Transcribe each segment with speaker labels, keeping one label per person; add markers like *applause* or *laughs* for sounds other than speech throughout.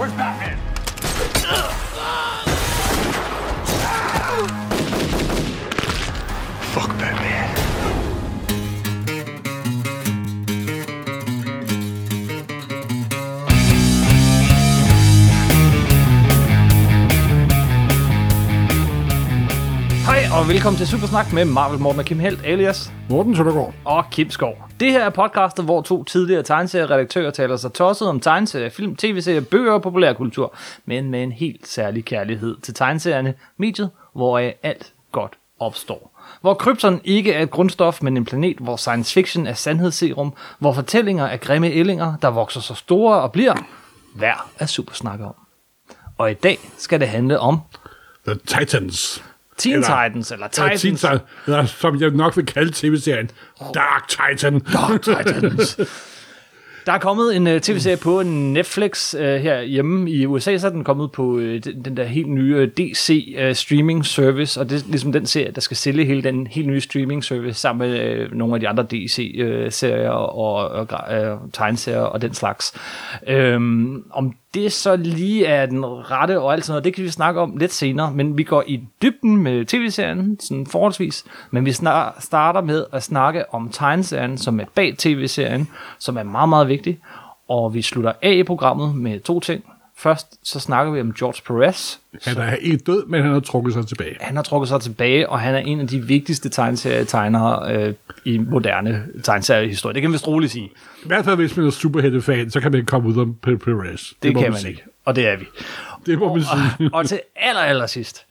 Speaker 1: Where's Batman?
Speaker 2: Velkommen til Supersnak med Marvel Morten og Kim Helt, alias
Speaker 3: Morten Søndergaard.
Speaker 2: og Kim Skov. Det her er podcastet, hvor to tidligere tegneserieredaktører taler sig tosset om tegneserier, film, tv-serier, bøger og populærkultur, men med en helt særlig kærlighed til tegneserierne, mediet, hvor alt godt opstår. Hvor krypton ikke er et grundstof, men en planet, hvor science fiction er sandhedsserum, hvor fortællinger er grimme ællinger, der vokser så store og bliver værd at supersnakke om. Og i dag skal det handle om
Speaker 3: The Titans.
Speaker 2: Teen
Speaker 3: Eller-
Speaker 2: Titans, eller
Speaker 3: Eller
Speaker 2: Titans.
Speaker 3: Teen Titans, eller som jeg nok vil kalde tv-serien, Dark Titan.
Speaker 2: Dark Titans. Der er kommet en uh, tv-serie på Netflix uh, her hjemme i USA, så er den kommet på uh, den, den der helt nye uh, DC uh, streaming service, og det er ligesom den serie, der skal sælge hele den helt nye streaming service sammen med uh, nogle af de andre DC-serier og, og uh, tegneserier og den slags. Um, om det så lige er den rette og alt sådan noget, det kan vi snakke om lidt senere, men vi går i dybden med tv-serien, sådan forholdsvis, men vi snar- starter med at snakke om tegneserien, som er bag tv-serien, som er meget, meget vigtig, og vi slutter af i programmet med to ting. Først så snakker vi om George Perez.
Speaker 3: Han er ikke død, men han har trukket sig tilbage.
Speaker 2: Han har trukket sig tilbage, og han er en af de vigtigste tegneserietegnere øh, i moderne tegneseriehistorie. Det kan vi vist roligt sige.
Speaker 3: I hvert fald, hvis man er superhelte-fan, så kan man ikke komme ud om Perez.
Speaker 2: Det,
Speaker 3: må
Speaker 2: kan man
Speaker 3: sige.
Speaker 2: ikke, og det er vi.
Speaker 3: Det må man sige.
Speaker 2: og til aller, aller sidst,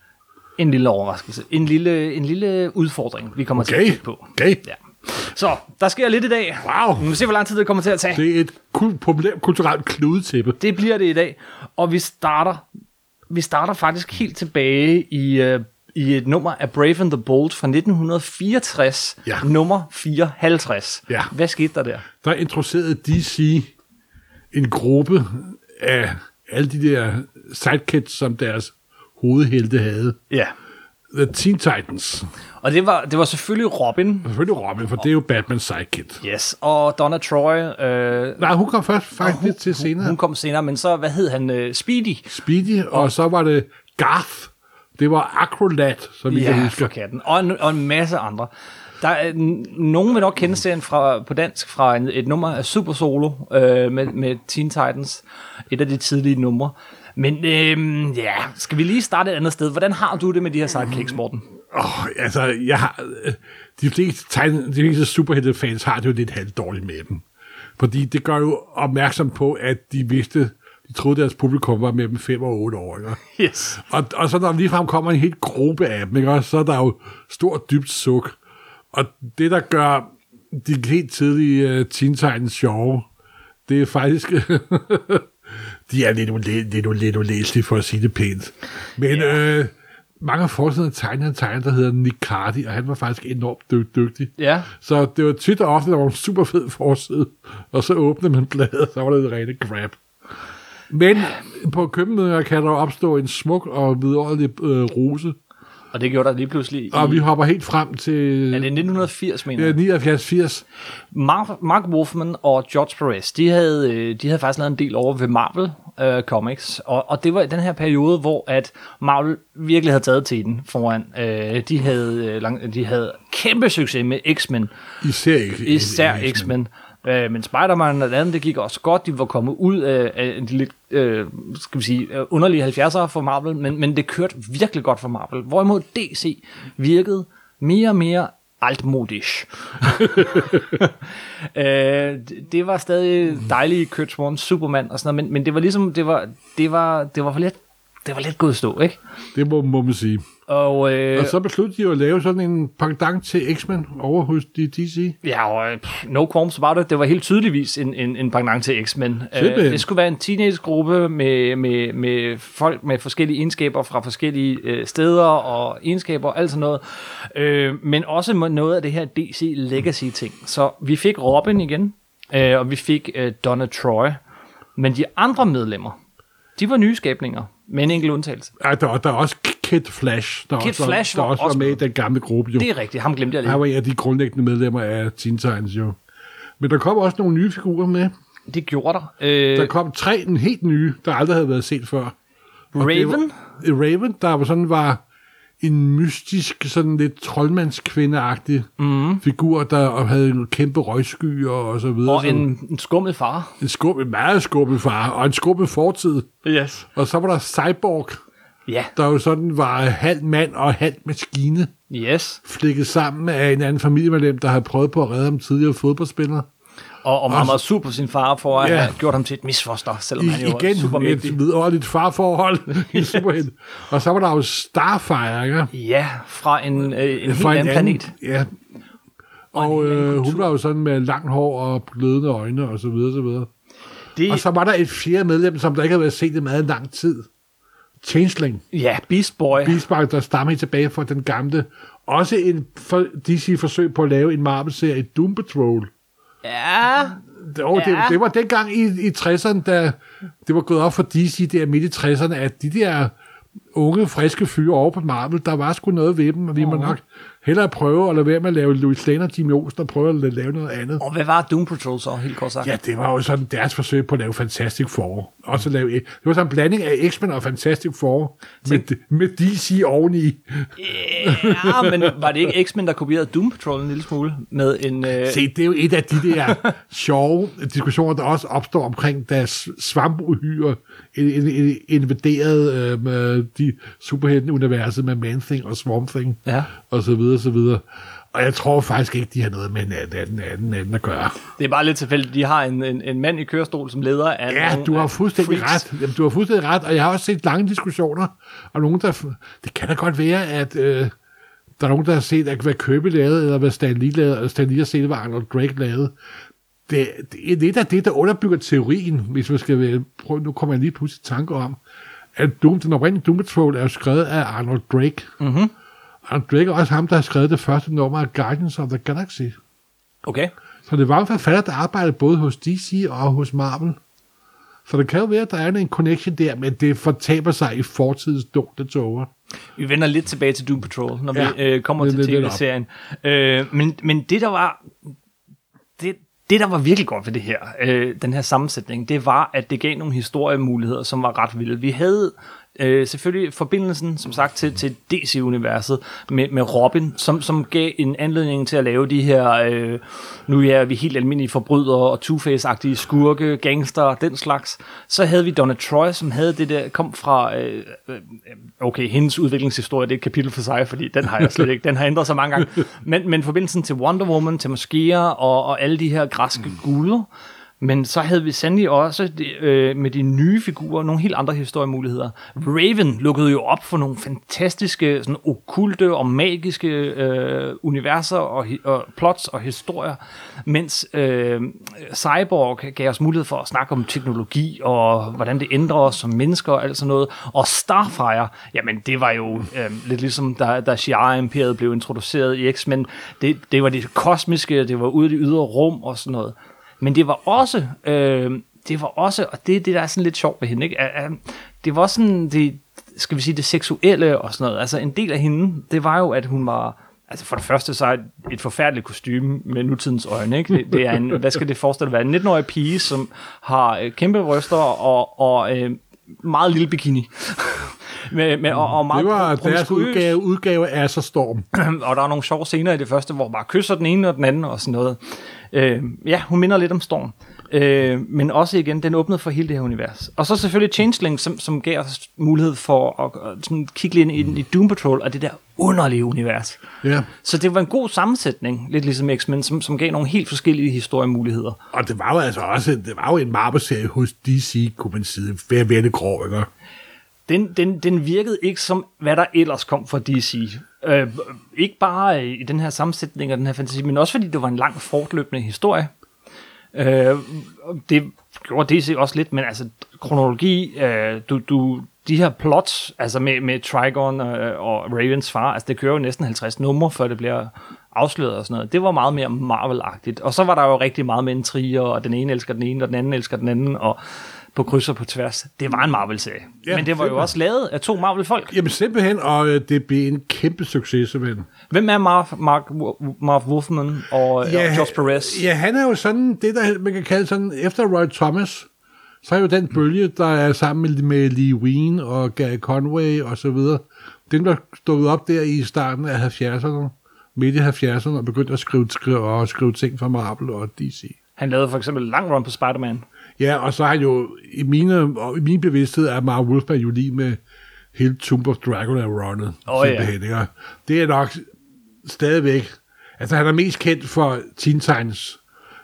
Speaker 2: en lille overraskelse. En lille, en lille udfordring, vi kommer til at
Speaker 3: Okay,
Speaker 2: kigge på.
Speaker 3: okay.
Speaker 2: Ja. Så, der sker lidt i dag.
Speaker 3: Wow.
Speaker 2: Vi må se, hvor lang tid det kommer til at tage. Det,
Speaker 3: Det er et kul- populært kulturelt kludetæppe.
Speaker 2: det bliver det i dag. Og vi starter, vi starter faktisk helt tilbage i, uh, i et nummer af Brave and the Bold fra 1964.
Speaker 3: Ja.
Speaker 2: Nummer 54.
Speaker 3: Ja.
Speaker 2: Hvad skete der der?
Speaker 3: Der introducerede DC en gruppe af alle de der sidekicks, som deres hovedhelte havde.
Speaker 2: Ja.
Speaker 3: The Teen Titans.
Speaker 2: Og det var, det var selvfølgelig Robin.
Speaker 3: Selvfølgelig Robin, for det er jo Batmans sidekick.
Speaker 2: Yes. Og Donna Troy. Øh,
Speaker 3: Nej, hun kom først faktisk lidt til senere.
Speaker 2: hun kom senere, men så, hvad hed han? Øh, Speedy.
Speaker 3: Speedy, og så var det Garth. Det var Acrolat, som vi kan
Speaker 2: Ja,
Speaker 3: huske.
Speaker 2: for katten. Og en, og en masse andre. Der er, nogen vil nok kende serien fra, på dansk fra en, et nummer af Super Solo øh, med, med Teen Titans. Et af de tidlige numre. Men øh, ja, skal vi lige starte et andet sted? Hvordan har du det med de her sidekicks, Morten?
Speaker 3: Oh, altså, jeg har, øh, de fleste, tegn, de fleste superhelte-fans har det jo lidt halvt dårligt med dem. Fordi det gør jo opmærksom på, at de vidste, de troede, deres publikum var mellem 5 og 8 år. Ikke?
Speaker 2: Yes.
Speaker 3: Og, og så når der ligefrem kommer en helt gruppe af dem, ikke? også, så er der jo stort dybt suk. Og det, der gør de helt tidlige uh, Teen Titans sjove, det er faktisk... *laughs* de er lidt, ulæ- lidt, lidt ulæselige, for at sige det pænt. Men yeah. øh, mange af forsiden tegner en tegner, der hedder Nick Cardi, og han var faktisk enormt dy- dygtig.
Speaker 2: Ja.
Speaker 3: Så det var tit og ofte, der var en super fed forside, og så åbnede man bladet, og så var det et rent grab. Men på køkkenmøder kan der opstå en smuk og vidunderlig øh, rose,
Speaker 2: Og det gjorde der lige pludselig i...
Speaker 3: og vi hopper helt frem til
Speaker 2: er det 1980, mener jeg?
Speaker 3: øh, 79-80.
Speaker 2: Mark, Mark Wolfman og George Perez, de havde, øh, de havde faktisk lavet en del over ved Marvel øh, Comics, og, og det var i den her periode, hvor at Marvel virkelig havde taget til den foran. Øh, de, havde, øh, lang, de havde kæmpe succes med X-Men,
Speaker 3: Især, ikke,
Speaker 2: især
Speaker 3: ikke-
Speaker 2: X-Men. Øh, men Spider-Man og andet, det gik også godt. De var kommet ud af, af de lidt, øh, skal vi sige, øh, underlige 70'ere for Marvel, men, men det kørte virkelig godt for Marvel. Hvorimod DC virkede mere og mere altmodisk. *laughs* øh, det, det var stadig dejlige Kurt Swan, Superman og sådan noget, men, men det var ligesom, det var, det var, det var for lidt, det var lidt gået stå, ikke?
Speaker 3: Det må, må man sige.
Speaker 2: Og, øh,
Speaker 3: Og så besluttede de at lave sådan en pendant til X-Men over hos DC.
Speaker 2: Ja, og øh, pff, no qualms about it. Det var helt tydeligvis en, en, en pendant til X-Men.
Speaker 3: Simpelthen.
Speaker 2: det skulle være en teenagegruppe med, med, med folk med forskellige egenskaber fra forskellige øh, steder og egenskaber og alt sådan noget. Øh, men også noget af det her DC Legacy-ting. Så vi fik Robin igen, øh, og vi fik øh, Donna Troy. Men de andre medlemmer, de var nye skabninger, med en enkelt undtagelse.
Speaker 3: Ja, der, der er også Kid Flash, der
Speaker 2: Kid
Speaker 3: også,
Speaker 2: Flash
Speaker 3: der
Speaker 2: var
Speaker 3: også var med i den gamle gruppe. Jo.
Speaker 2: Det er rigtigt, ham glemte jeg lige.
Speaker 3: Han var en af de grundlæggende medlemmer af Teen Titans, jo. Men der kom også nogle nye figurer med.
Speaker 2: det gjorde der. Øh,
Speaker 3: Der kom tre en helt nye, der aldrig havde været set før. Og
Speaker 2: Raven?
Speaker 3: Var, Raven, der var sådan var en mystisk, sådan lidt troldmandskvindeagtig mm. figur, der havde en kæmpe røgskyer og så videre.
Speaker 2: og en, en skummel far.
Speaker 3: en, skub, en meget skubbet far, og en skubbet fortid.
Speaker 2: Yes.
Speaker 3: Og så var der Cyborg,
Speaker 2: Ja,
Speaker 3: der jo sådan var halv mand og halv maskine,
Speaker 2: yes.
Speaker 3: flikket sammen af en anden familiemedlem, der havde prøvet på at redde ham tidligere fodboldspiller.
Speaker 2: Og, og meget, meget sur på sin far for at
Speaker 3: Ja.
Speaker 2: have gjort ham til et misfoster, selvom
Speaker 3: I,
Speaker 2: han jo
Speaker 3: igen
Speaker 2: var super mægtig.
Speaker 3: et vidunderligt farforhold *laughs* i Superhelt. Og så var der jo Starfire, ikke?
Speaker 2: Ja, fra en, øh, en helt
Speaker 3: Fra en
Speaker 2: anden planet.
Speaker 3: Ja. Og
Speaker 2: helt anden
Speaker 3: øh, hun var jo sådan med langt hår og glødende øjne og så videre, så videre.
Speaker 2: Det,
Speaker 3: Og så var der et fjerde medlem, som der ikke havde været set i meget lang tid. Changeling.
Speaker 2: ja, Beast Boy.
Speaker 3: Beastmark, der stammer helt tilbage fra den gamle. Også en for, DC-forsøg på at lave en Marvel-serie, Doom Patrol.
Speaker 2: Ja,
Speaker 3: Det, oh, ja. det, det var dengang i, i 60'erne, da det var gået op for DC der midt i 60'erne, at de der unge, friske fyre over på Marvel, der var sgu noget ved dem, og vi må nok hellere prøve at lade være med at lave Louis Lane og Jimmy Olsen, og prøve at lave noget andet.
Speaker 2: og hvad var Doom Patrol så, helt kort sagt?
Speaker 3: Ja, det var jo sådan deres forsøg på at lave Fantastic Four. Også at lave, det var sådan en blanding af X-Men og Fantastic Four, med, med DC oveni.
Speaker 2: Ja, men var det ikke X-Men, der kopierede Doom Patrol en lille smule med en... Øh,
Speaker 3: Se, det er jo et af de der sjove diskussioner, der også opstår omkring, da svampuhyre invaderede øh, med de superhelten-universet med Man-Thing og Swamp-Thing,
Speaker 2: Ja.
Speaker 3: og så videre, så videre. Og jeg tror faktisk ikke, de har noget med en anden, anden, anden, anden at gøre.
Speaker 2: det er bare lidt tilfældigt. De har en, en, en mand i kørestol som leder af
Speaker 3: Ja, du har fuldstændig
Speaker 2: freaks.
Speaker 3: ret. Jamen, du har fuldstændig ret, og jeg har også set lange diskussioner, og nogen, der... Det kan da godt være, at øh, der er nogen, der har set, at hvad Kirby lavede, eller hvad Stan Lee lavede, eller Stan Lee har set, hvad Arnold Drake lavede. Det, det er lidt af det, der underbygger teorien, hvis vi skal prøve, nu kommer jeg lige pludselig i tanke om, at Doom, den oprindelige Doom Patrol er jo skrevet af Arnold Drake. Mm-hmm. Arnold Drake er også ham, der har skrevet det første nummer af Guardians of the Galaxy.
Speaker 2: Okay.
Speaker 3: Så det var en forfatter, der arbejdede både hos DC og hos Marvel. Så det kan jo være, at der er en connection der, men det fortaber sig i fortidens dunkle tåger.
Speaker 2: Vi vender lidt tilbage til Doom Patrol, når
Speaker 3: Ja,
Speaker 2: vi øh, kommer
Speaker 3: det-
Speaker 2: til
Speaker 3: er
Speaker 2: tv-serien. Øh, men, men det, der var... Det, det, der var virkelig godt ved det her, øh, den her sammensætning, det var, at det gav nogle historiemuligheder, som var ret vilde. Vi havde øh, selvfølgelig forbindelsen, som sagt, til, til DC-universet med, med Robin, som, som gav en anledning til at lave de her, øh, nu er vi helt almindelige forbrydere og Two-Face-agtige skurke, gangster, den slags. Så havde vi Donna Troy, som havde det der, kom fra, øh, øh, okay, hendes udviklingshistorie, det er et kapitel for sig, fordi den har jeg slet ikke, den har ændret sig mange gange. Men, men forbindelsen til Wonder Woman, til Mosquera og, og alle de her græske guder, men så havde vi sandelig også øh, med de nye figurer nogle helt andre historiemuligheder. Raven lukkede jo op for nogle fantastiske, sådan okulte og magiske øh, universer og, og plots og historier, mens øh, Cyborg gav os mulighed for at snakke om teknologi og hvordan det ændrer os som mennesker og alt sådan noget. Og Starfire, jamen det var jo øh, lidt ligesom da, da Shi'ar-imperiet blev introduceret i X-Men. Det, det var det kosmiske, det var ude i det ydre rum og sådan noget. Men det var også, øh, det var også, og det er det, der er sådan lidt sjovt ved hende, ikke? Det var sådan, det, skal vi sige, det seksuelle og sådan noget. Altså en del af hende, det var jo, at hun var, altså for det første så er et, forfærdeligt kostume med nutidens øjne, ikke? Det, det er en, hvad skal det forestille at være, en 19-årig pige, som har øh, kæmpe bryster og, og øh, meget lille bikini. *laughs* med, med, og, og meget
Speaker 3: Det var deres udgave, udgave af Asser Storm. *clears throat*
Speaker 2: og der er nogle sjove scener i det første, hvor bare kysser den ene og den anden og sådan noget. Øh, ja, hun minder lidt om Storm. Øh, men også igen, den åbnede for hele det her univers. Og så selvfølgelig Changeling, som, som gav os mulighed for at, at sådan kigge lidt ind i, i Doom Patrol og det der underlige univers.
Speaker 3: Ja.
Speaker 2: Så det var en god sammensætning, lidt ligesom X-Men, som, som gav nogle helt forskellige historiemuligheder.
Speaker 3: Og det var jo altså også det var jo en Marvel-serie hos DC, kunne man sige. Vær ved grå, ikke?
Speaker 2: Den, den, den virkede ikke som, hvad der ellers kom fra DC. Øh, ikke bare i den her sammensætning og den her fantasi, men også fordi det var en lang fortløbende historie. Øh, det gjorde DC også lidt, men altså kronologi, øh, du, du, de her plots, altså med, med Trigon øh, og Ravens far, altså det kører jo næsten 50 numre, før det bliver afsløret og sådan noget. Det var meget mere Marvel-agtigt. Og så var der jo rigtig meget med intriger, og den ene elsker den ene, og den anden elsker den anden, og på kryds og på tværs. Det var en Marvel-serie.
Speaker 3: Ja,
Speaker 2: Men det var jo
Speaker 3: simpelthen.
Speaker 2: også lavet af to Marvel-folk.
Speaker 3: Jamen simpelthen, og øh, det blev en kæmpe succes, simpelthen.
Speaker 2: Hvem er Marv, Mark, Marv Wolfman og, og George Perez?
Speaker 3: Ja, han er jo sådan, det der man kan kalde sådan, efter Roy Thomas, så er jo den bølge, der er sammen med, med Lee Ween og Gary Conway og så videre, den der stod op der i starten af 70'erne, midt i 70'erne, og begyndte at skrive, skrive, og skrive ting for Marvel og DC.
Speaker 2: Han lavede for eksempel Lang Run på Spider-Man.
Speaker 3: Ja, og så han jo, i, mine, og i min bevidsthed, er Mark Wolfman jo lige med hele Tomb of Dracula-runnet.
Speaker 2: Ja.
Speaker 3: simpelthen? Og Det er nok stadigvæk, altså han er mest kendt for Teen Titans,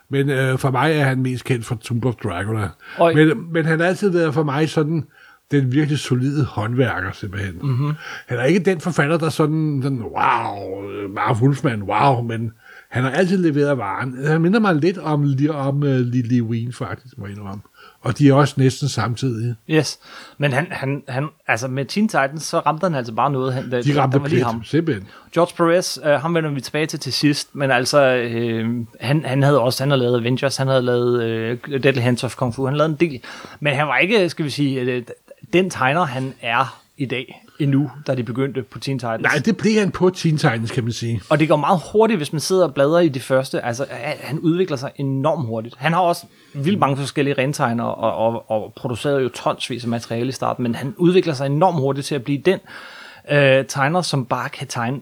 Speaker 3: men øh, for mig er han mest kendt for Tomb of Dracula. Men, men han har altid været for mig sådan den virkelig solide håndværker, simpelthen.
Speaker 2: Mhm.
Speaker 3: Mm-hmm. Han er ikke den forfatter, der sådan, sådan wow, Mark Wolfman, wow, men han har altid leveret varen. Han minder mig lidt om, om uh, Lily Ween, faktisk, må jeg indrømme. Og de er også næsten samtidig.
Speaker 2: Yes. Men han, han, han, altså med Teen Titans, så ramte han altså bare noget. Han, der,
Speaker 3: De ramte
Speaker 2: der lige
Speaker 3: plet,
Speaker 2: ham.
Speaker 3: simpelthen.
Speaker 2: George Perez, øh, ham vender vi tilbage til til sidst, men altså, øh, han, han havde også, han havde lavet Avengers, han havde lavet øh, Deadly Hands of Kung Fu, han lavede en del, men han var ikke, skal vi sige, øh, den tegner, han er i dag endnu, da de begyndte på Teen Titans.
Speaker 3: Nej, det blev han på Teen Titans, kan man sige.
Speaker 2: Og det går meget hurtigt, hvis man sidder og bladrer i det første. Altså, han udvikler sig enormt hurtigt. Han har også vildt mange forskellige rentegner og, og, og produceret jo tonsvis af materiale i starten, men han udvikler sig enormt hurtigt til at blive den øh, tegner, som bare kan tegne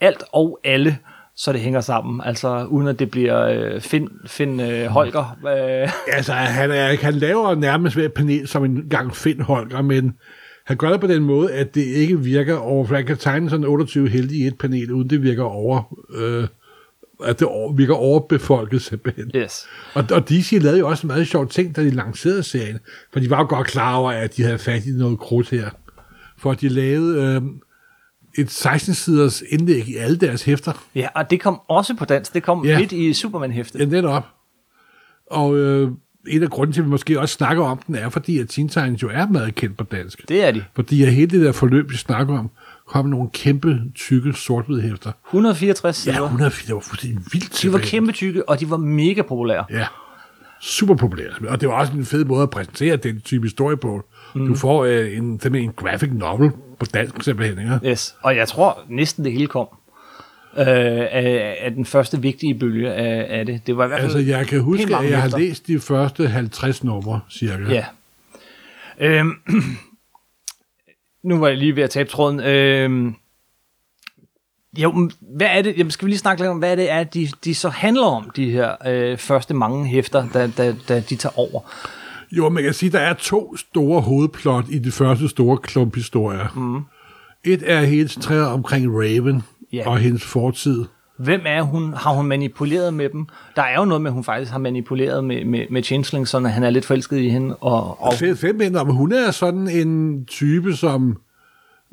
Speaker 2: alt og alle, så det hænger sammen. Altså, uden at det bliver øh, Finn, Finn øh, Holger. Øh,
Speaker 3: Altså, han, er, han laver nærmest hver panel som en gang Finn Holger, men han gør det på den måde, at det ikke virker over, for han kan tegne sådan 28 helte i et panel, uden det virker over, øh, at det virker overbefolket simpelthen.
Speaker 2: yes.
Speaker 3: Og, og DC lavede jo også en meget sjov ting, da de lancerede serien, for de var jo godt klar over, at de havde fat i noget krudt her. For de lavede øh, et 16-siders indlæg i alle deres hæfter.
Speaker 2: Ja, og det kom også på dansk. Det kom
Speaker 3: Ja.
Speaker 2: midt i Superman-hæftet.
Speaker 3: Ja, netop. Og øh, en af grunden til, at vi måske også snakker om den, er fordi, at Teen Titans jo er meget kendt på dansk.
Speaker 2: Det er de.
Speaker 3: Fordi at hele det der forløb, vi snakker om, kom nogle kæmpe, tykke, sort hæfter.
Speaker 2: 164 sider.
Speaker 3: Ja, 104, det var fuldstændig vildt.
Speaker 2: De var kæmpe tykke, og de var mega populære.
Speaker 3: Ja, super populært. Og det var også en fed måde at præsentere den type historie på. Mm. Du får øh, en, en graphic novel på dansk simpelthen, ikke?
Speaker 2: Yes. Og jeg tror næsten det hele kom øh, af, af den første vigtige bølge af, af det. Det var i hvert fald
Speaker 3: Altså, jeg kan huske, at jeg har
Speaker 2: hæfter.
Speaker 3: læst de første 50 numre, cirka.
Speaker 2: Ja. Øhm, *clears throat* nu var jeg lige ved at tabe tråden. Øhm, jo, hvad er det? Jamen, skal vi lige snakke lidt om, hvad det er, de, de så handler om, de her øh, første mange hæfter, da, da, da de tager over.
Speaker 3: Jo, man kan sige, at der er to store hovedplot i de første store klumphistorier. Mm. Et er helt træet omkring Raven
Speaker 2: Ja.
Speaker 3: og hendes fortid.
Speaker 2: Hvem er hun? Har hun manipuleret med dem? Der er jo noget med, at hun faktisk har manipuleret med, med, med Changeling, så han er lidt forelsket i hende. Og, og
Speaker 3: Fem, minder om, hun er sådan en type, som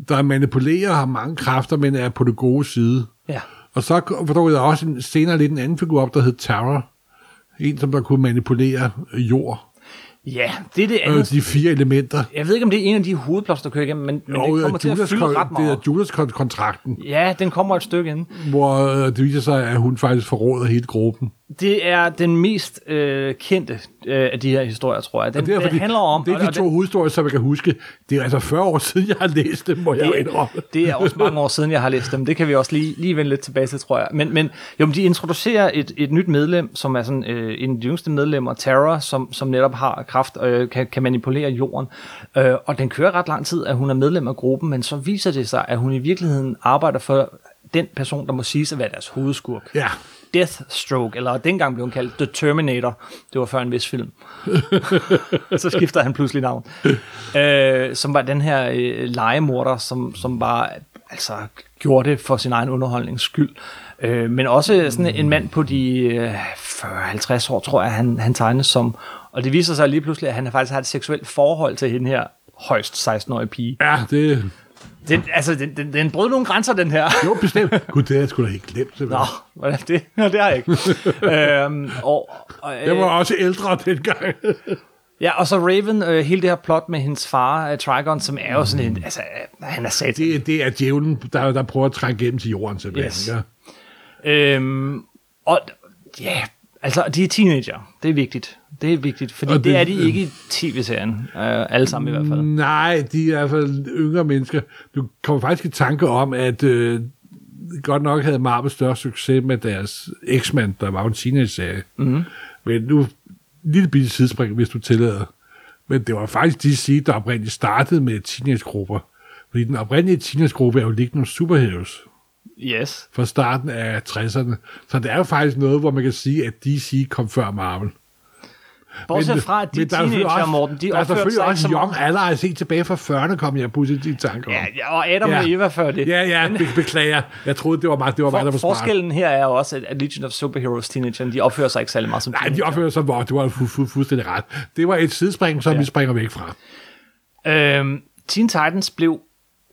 Speaker 3: der manipulerer, har mange kræfter, men er på det gode side.
Speaker 2: ja.
Speaker 3: Og så forstår jeg også en, senere lidt en anden figur op, der hed Tara. En, som der kunne manipulere jord.
Speaker 2: Ja, det er det
Speaker 3: Øh,
Speaker 2: andet.
Speaker 3: de fire elementer.
Speaker 2: Jeg ved ikke, om det er en af de hovedplots, der kører igennem, men, men
Speaker 3: Og
Speaker 2: det kommer til at
Speaker 3: Judas,
Speaker 2: fylde ret
Speaker 3: det er
Speaker 2: meget.
Speaker 3: Judas-kontrakten,
Speaker 2: Ja, den kommer et stykke ind.
Speaker 3: hvor øh, det viser sig, at hun faktisk forråder hele gruppen.
Speaker 2: Det er den mest øh, kendte øh, af de her historier, tror jeg. Den,
Speaker 3: Og det, er,
Speaker 2: den
Speaker 3: fordi,
Speaker 2: handler om...
Speaker 3: det er de to hovedhistorier, som jeg kan huske. Det er altså 40 år siden, jeg har læst dem, må jeg
Speaker 2: det,
Speaker 3: indrømme.
Speaker 2: det er også mange år siden, jeg har læst dem. Det kan vi også lige, lige vende lidt tilbage til, tror jeg. Men, men jo, men de introducerer et, et nyt medlem, som er sådan øh, en af de yngste medlemmer, Tara, som, som netop har kraft og øh, kan, kan manipulere jorden. Øh, og den kører ret lang tid, at hun er medlem af gruppen, men så viser det sig, at hun i virkeligheden arbejder for den person, der må sige at være deres hovedskurk.
Speaker 3: Ja,
Speaker 2: Deathstroke, eller dengang blev hun kaldt The Terminator. Det var før en vis film. *laughs* så skifter han pludselig navn. Øh, som var den her øh, legemorder, som, som bare altså, gjorde det for sin egen underholdnings skyld. Øh, men også sådan en mand på de øh, 40-50 år, tror jeg, han, han tegnes som. Og det viser sig lige pludselig, at han faktisk har et seksuelt forhold til hende her højst 16-årige pige.
Speaker 3: ja, det...
Speaker 2: Den, altså, den, den, den brød nogle grænser, den her.
Speaker 3: Jo, bestemt. Gud, det har jeg sgu da ikke glemt.
Speaker 2: Nå,
Speaker 3: simpelthen.
Speaker 2: hvordan det? Nå, det har jeg ikke. øhm, og, og,
Speaker 3: Jeg var
Speaker 2: øh,
Speaker 3: også ældre dengang.
Speaker 2: ja, og så Raven, øh, hele det her plot med hendes far, øh, Trigon, som er jo sådan en, altså, øh, han er sat.
Speaker 3: det, det er djævlen, der, der prøver at trænge igennem til jorden, simpelthen.
Speaker 2: Yes.
Speaker 3: Ja.
Speaker 2: Øhm, og ja, Altså, de er teenager. Det er vigtigt. Det er vigtigt, fordi
Speaker 3: Og
Speaker 2: det,
Speaker 3: det-
Speaker 2: er de ikke i tv-serien. Øh, alle sammen i hvert fald.
Speaker 3: Nej, de er i hvert fald yngre mennesker. Du kommer faktisk i tanke om, at øh, godt nok havde Marvel større succes med deres X-Men, der var en teenage-serie. Mm. Men nu, lille bitte sidespring, hvis du tillader. Men det var faktisk DC, der oprindeligt startede med teenage-grupper. Fordi den oprindelige teenage-gruppe er jo nogle superheroes
Speaker 2: Yes.
Speaker 3: fra starten af 60'erne. Så det er jo faktisk noget, hvor man kan sige, at DC kom før Marvel.
Speaker 2: Bortset fra, at de
Speaker 3: men der er
Speaker 2: teenager,
Speaker 3: også-
Speaker 2: Morten, de
Speaker 3: Der er selvfølgelig
Speaker 2: sig
Speaker 3: også Young Allies helt tilbage fra 40'erne, kom jeg pludselig i tanke om.
Speaker 2: Ja, og Adam
Speaker 3: Ja.
Speaker 2: og Eva før det.
Speaker 3: Ja, ja, be- beklager. Jeg troede, det var mig, det var mig der
Speaker 2: For,
Speaker 3: var smart.
Speaker 2: forskellen her er også, at- Legion of Superheroes teenagerne, de opfører sig ikke særlig meget som
Speaker 3: Nej, de
Speaker 2: teenager.
Speaker 3: opfører sig hvor du har fu- fu- fuldstændig ret. Det var et sidespring, som ja. vi springer væk fra.
Speaker 2: Øhm, Teen Titans blev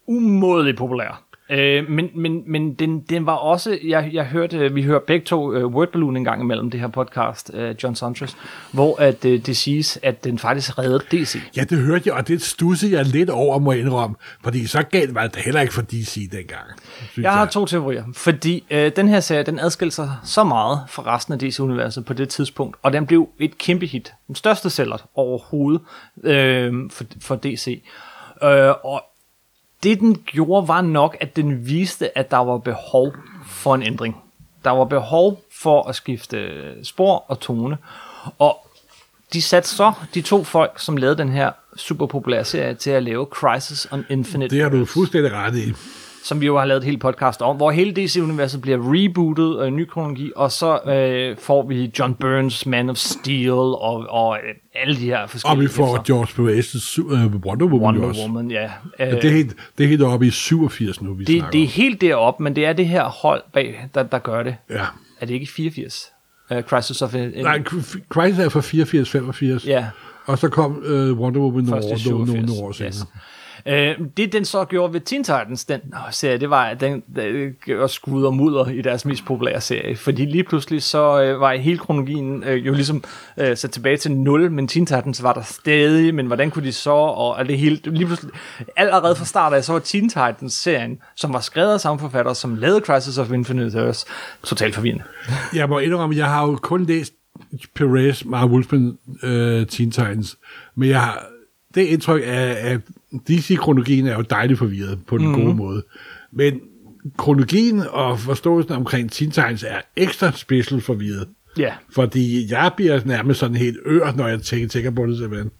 Speaker 2: umådeligt populær. Øh, men men, men den, den var også, jeg, jeg hørte, vi hører begge to uh, Wordballoon en gang imellem det her podcast, uh, John Saunders, hvor at, uh, det siges, at den faktisk reddede DC.
Speaker 3: Ja, det hørte jeg, og det stussede jeg lidt over, må jeg indrømme. Fordi så galt var det heller ikke for DC dengang. Synes
Speaker 2: Jeg har to teorier, fordi øh, den her serie, den adskilte sig så meget fra resten af DC-universet på det tidspunkt, og den blev et kæmpe hit. Den største sælger overhovedet øh, for, for DC. Øh, og det den gjorde, var nok, at den viste, at der var behov for en ændring. Der var behov for at skifte spor og tone, og de satte så de to folk, som lavede den her super populære serie, til at lave Crisis on Infinite
Speaker 3: Det har du fuldstændig ret i.
Speaker 2: som vi jo har lavet et helt podcast om, hvor hele DC-universet bliver rebootet og en ny kronologi, og så øh, får vi John Burns Man of Steel og, og øh, alle de her
Speaker 3: Og
Speaker 2: forskellige
Speaker 3: vi får
Speaker 2: efter.
Speaker 3: George Perez's uh, Wonder Woman
Speaker 2: Wonder
Speaker 3: også.
Speaker 2: Woman, ja.
Speaker 3: Ja,
Speaker 2: Øh,
Speaker 3: det, er helt, det er helt oppe i 87 nu, vi
Speaker 2: det,
Speaker 3: snakker
Speaker 2: det er
Speaker 3: om.
Speaker 2: helt derop, men det er det her hold bag, der, der gør det.
Speaker 3: Ja.
Speaker 2: Er det ikke 84? Uh, Crisis of... Uh,
Speaker 3: Nej, Crisis er fra 84-85.
Speaker 2: Ja.
Speaker 3: Og så kom uh, Wonder Woman nogle år, nogle,
Speaker 2: 87.
Speaker 3: nogle år senere.
Speaker 2: Yes. Øh, det den så gjorde ved Teen Titans, den serie, det var, at den, den øh, gjorde skud og mudder i deres mest populære serie. Fordi lige pludselig så øh, var hele kronologien øh, jo ligesom øh, sat tilbage til 0, men Teen Titans var der stadig, men hvordan kunne de så, og, og det hele, lige pludselig, allerede fra start af, så var Teen Titans-serien, som var skrevet af samme forfatter, som lavede Crisis of Infinite Earths, totalt forvirrende. *laughs*
Speaker 3: Jeg må indrømme, jeg har jo kun læst Perez, Mark Wolfman, øh, Teen Titans, men jeg har det indtryk af, at DC-kronologien er jo dejligt forvirret på den mm. gode måde. Men kronologien og forståelsen omkring Teen Titans er ekstra special forvirret.
Speaker 2: Ja.
Speaker 3: Fordi jeg bliver nærmest sådan helt ør, når jeg tænker, tænker på det simpelthen.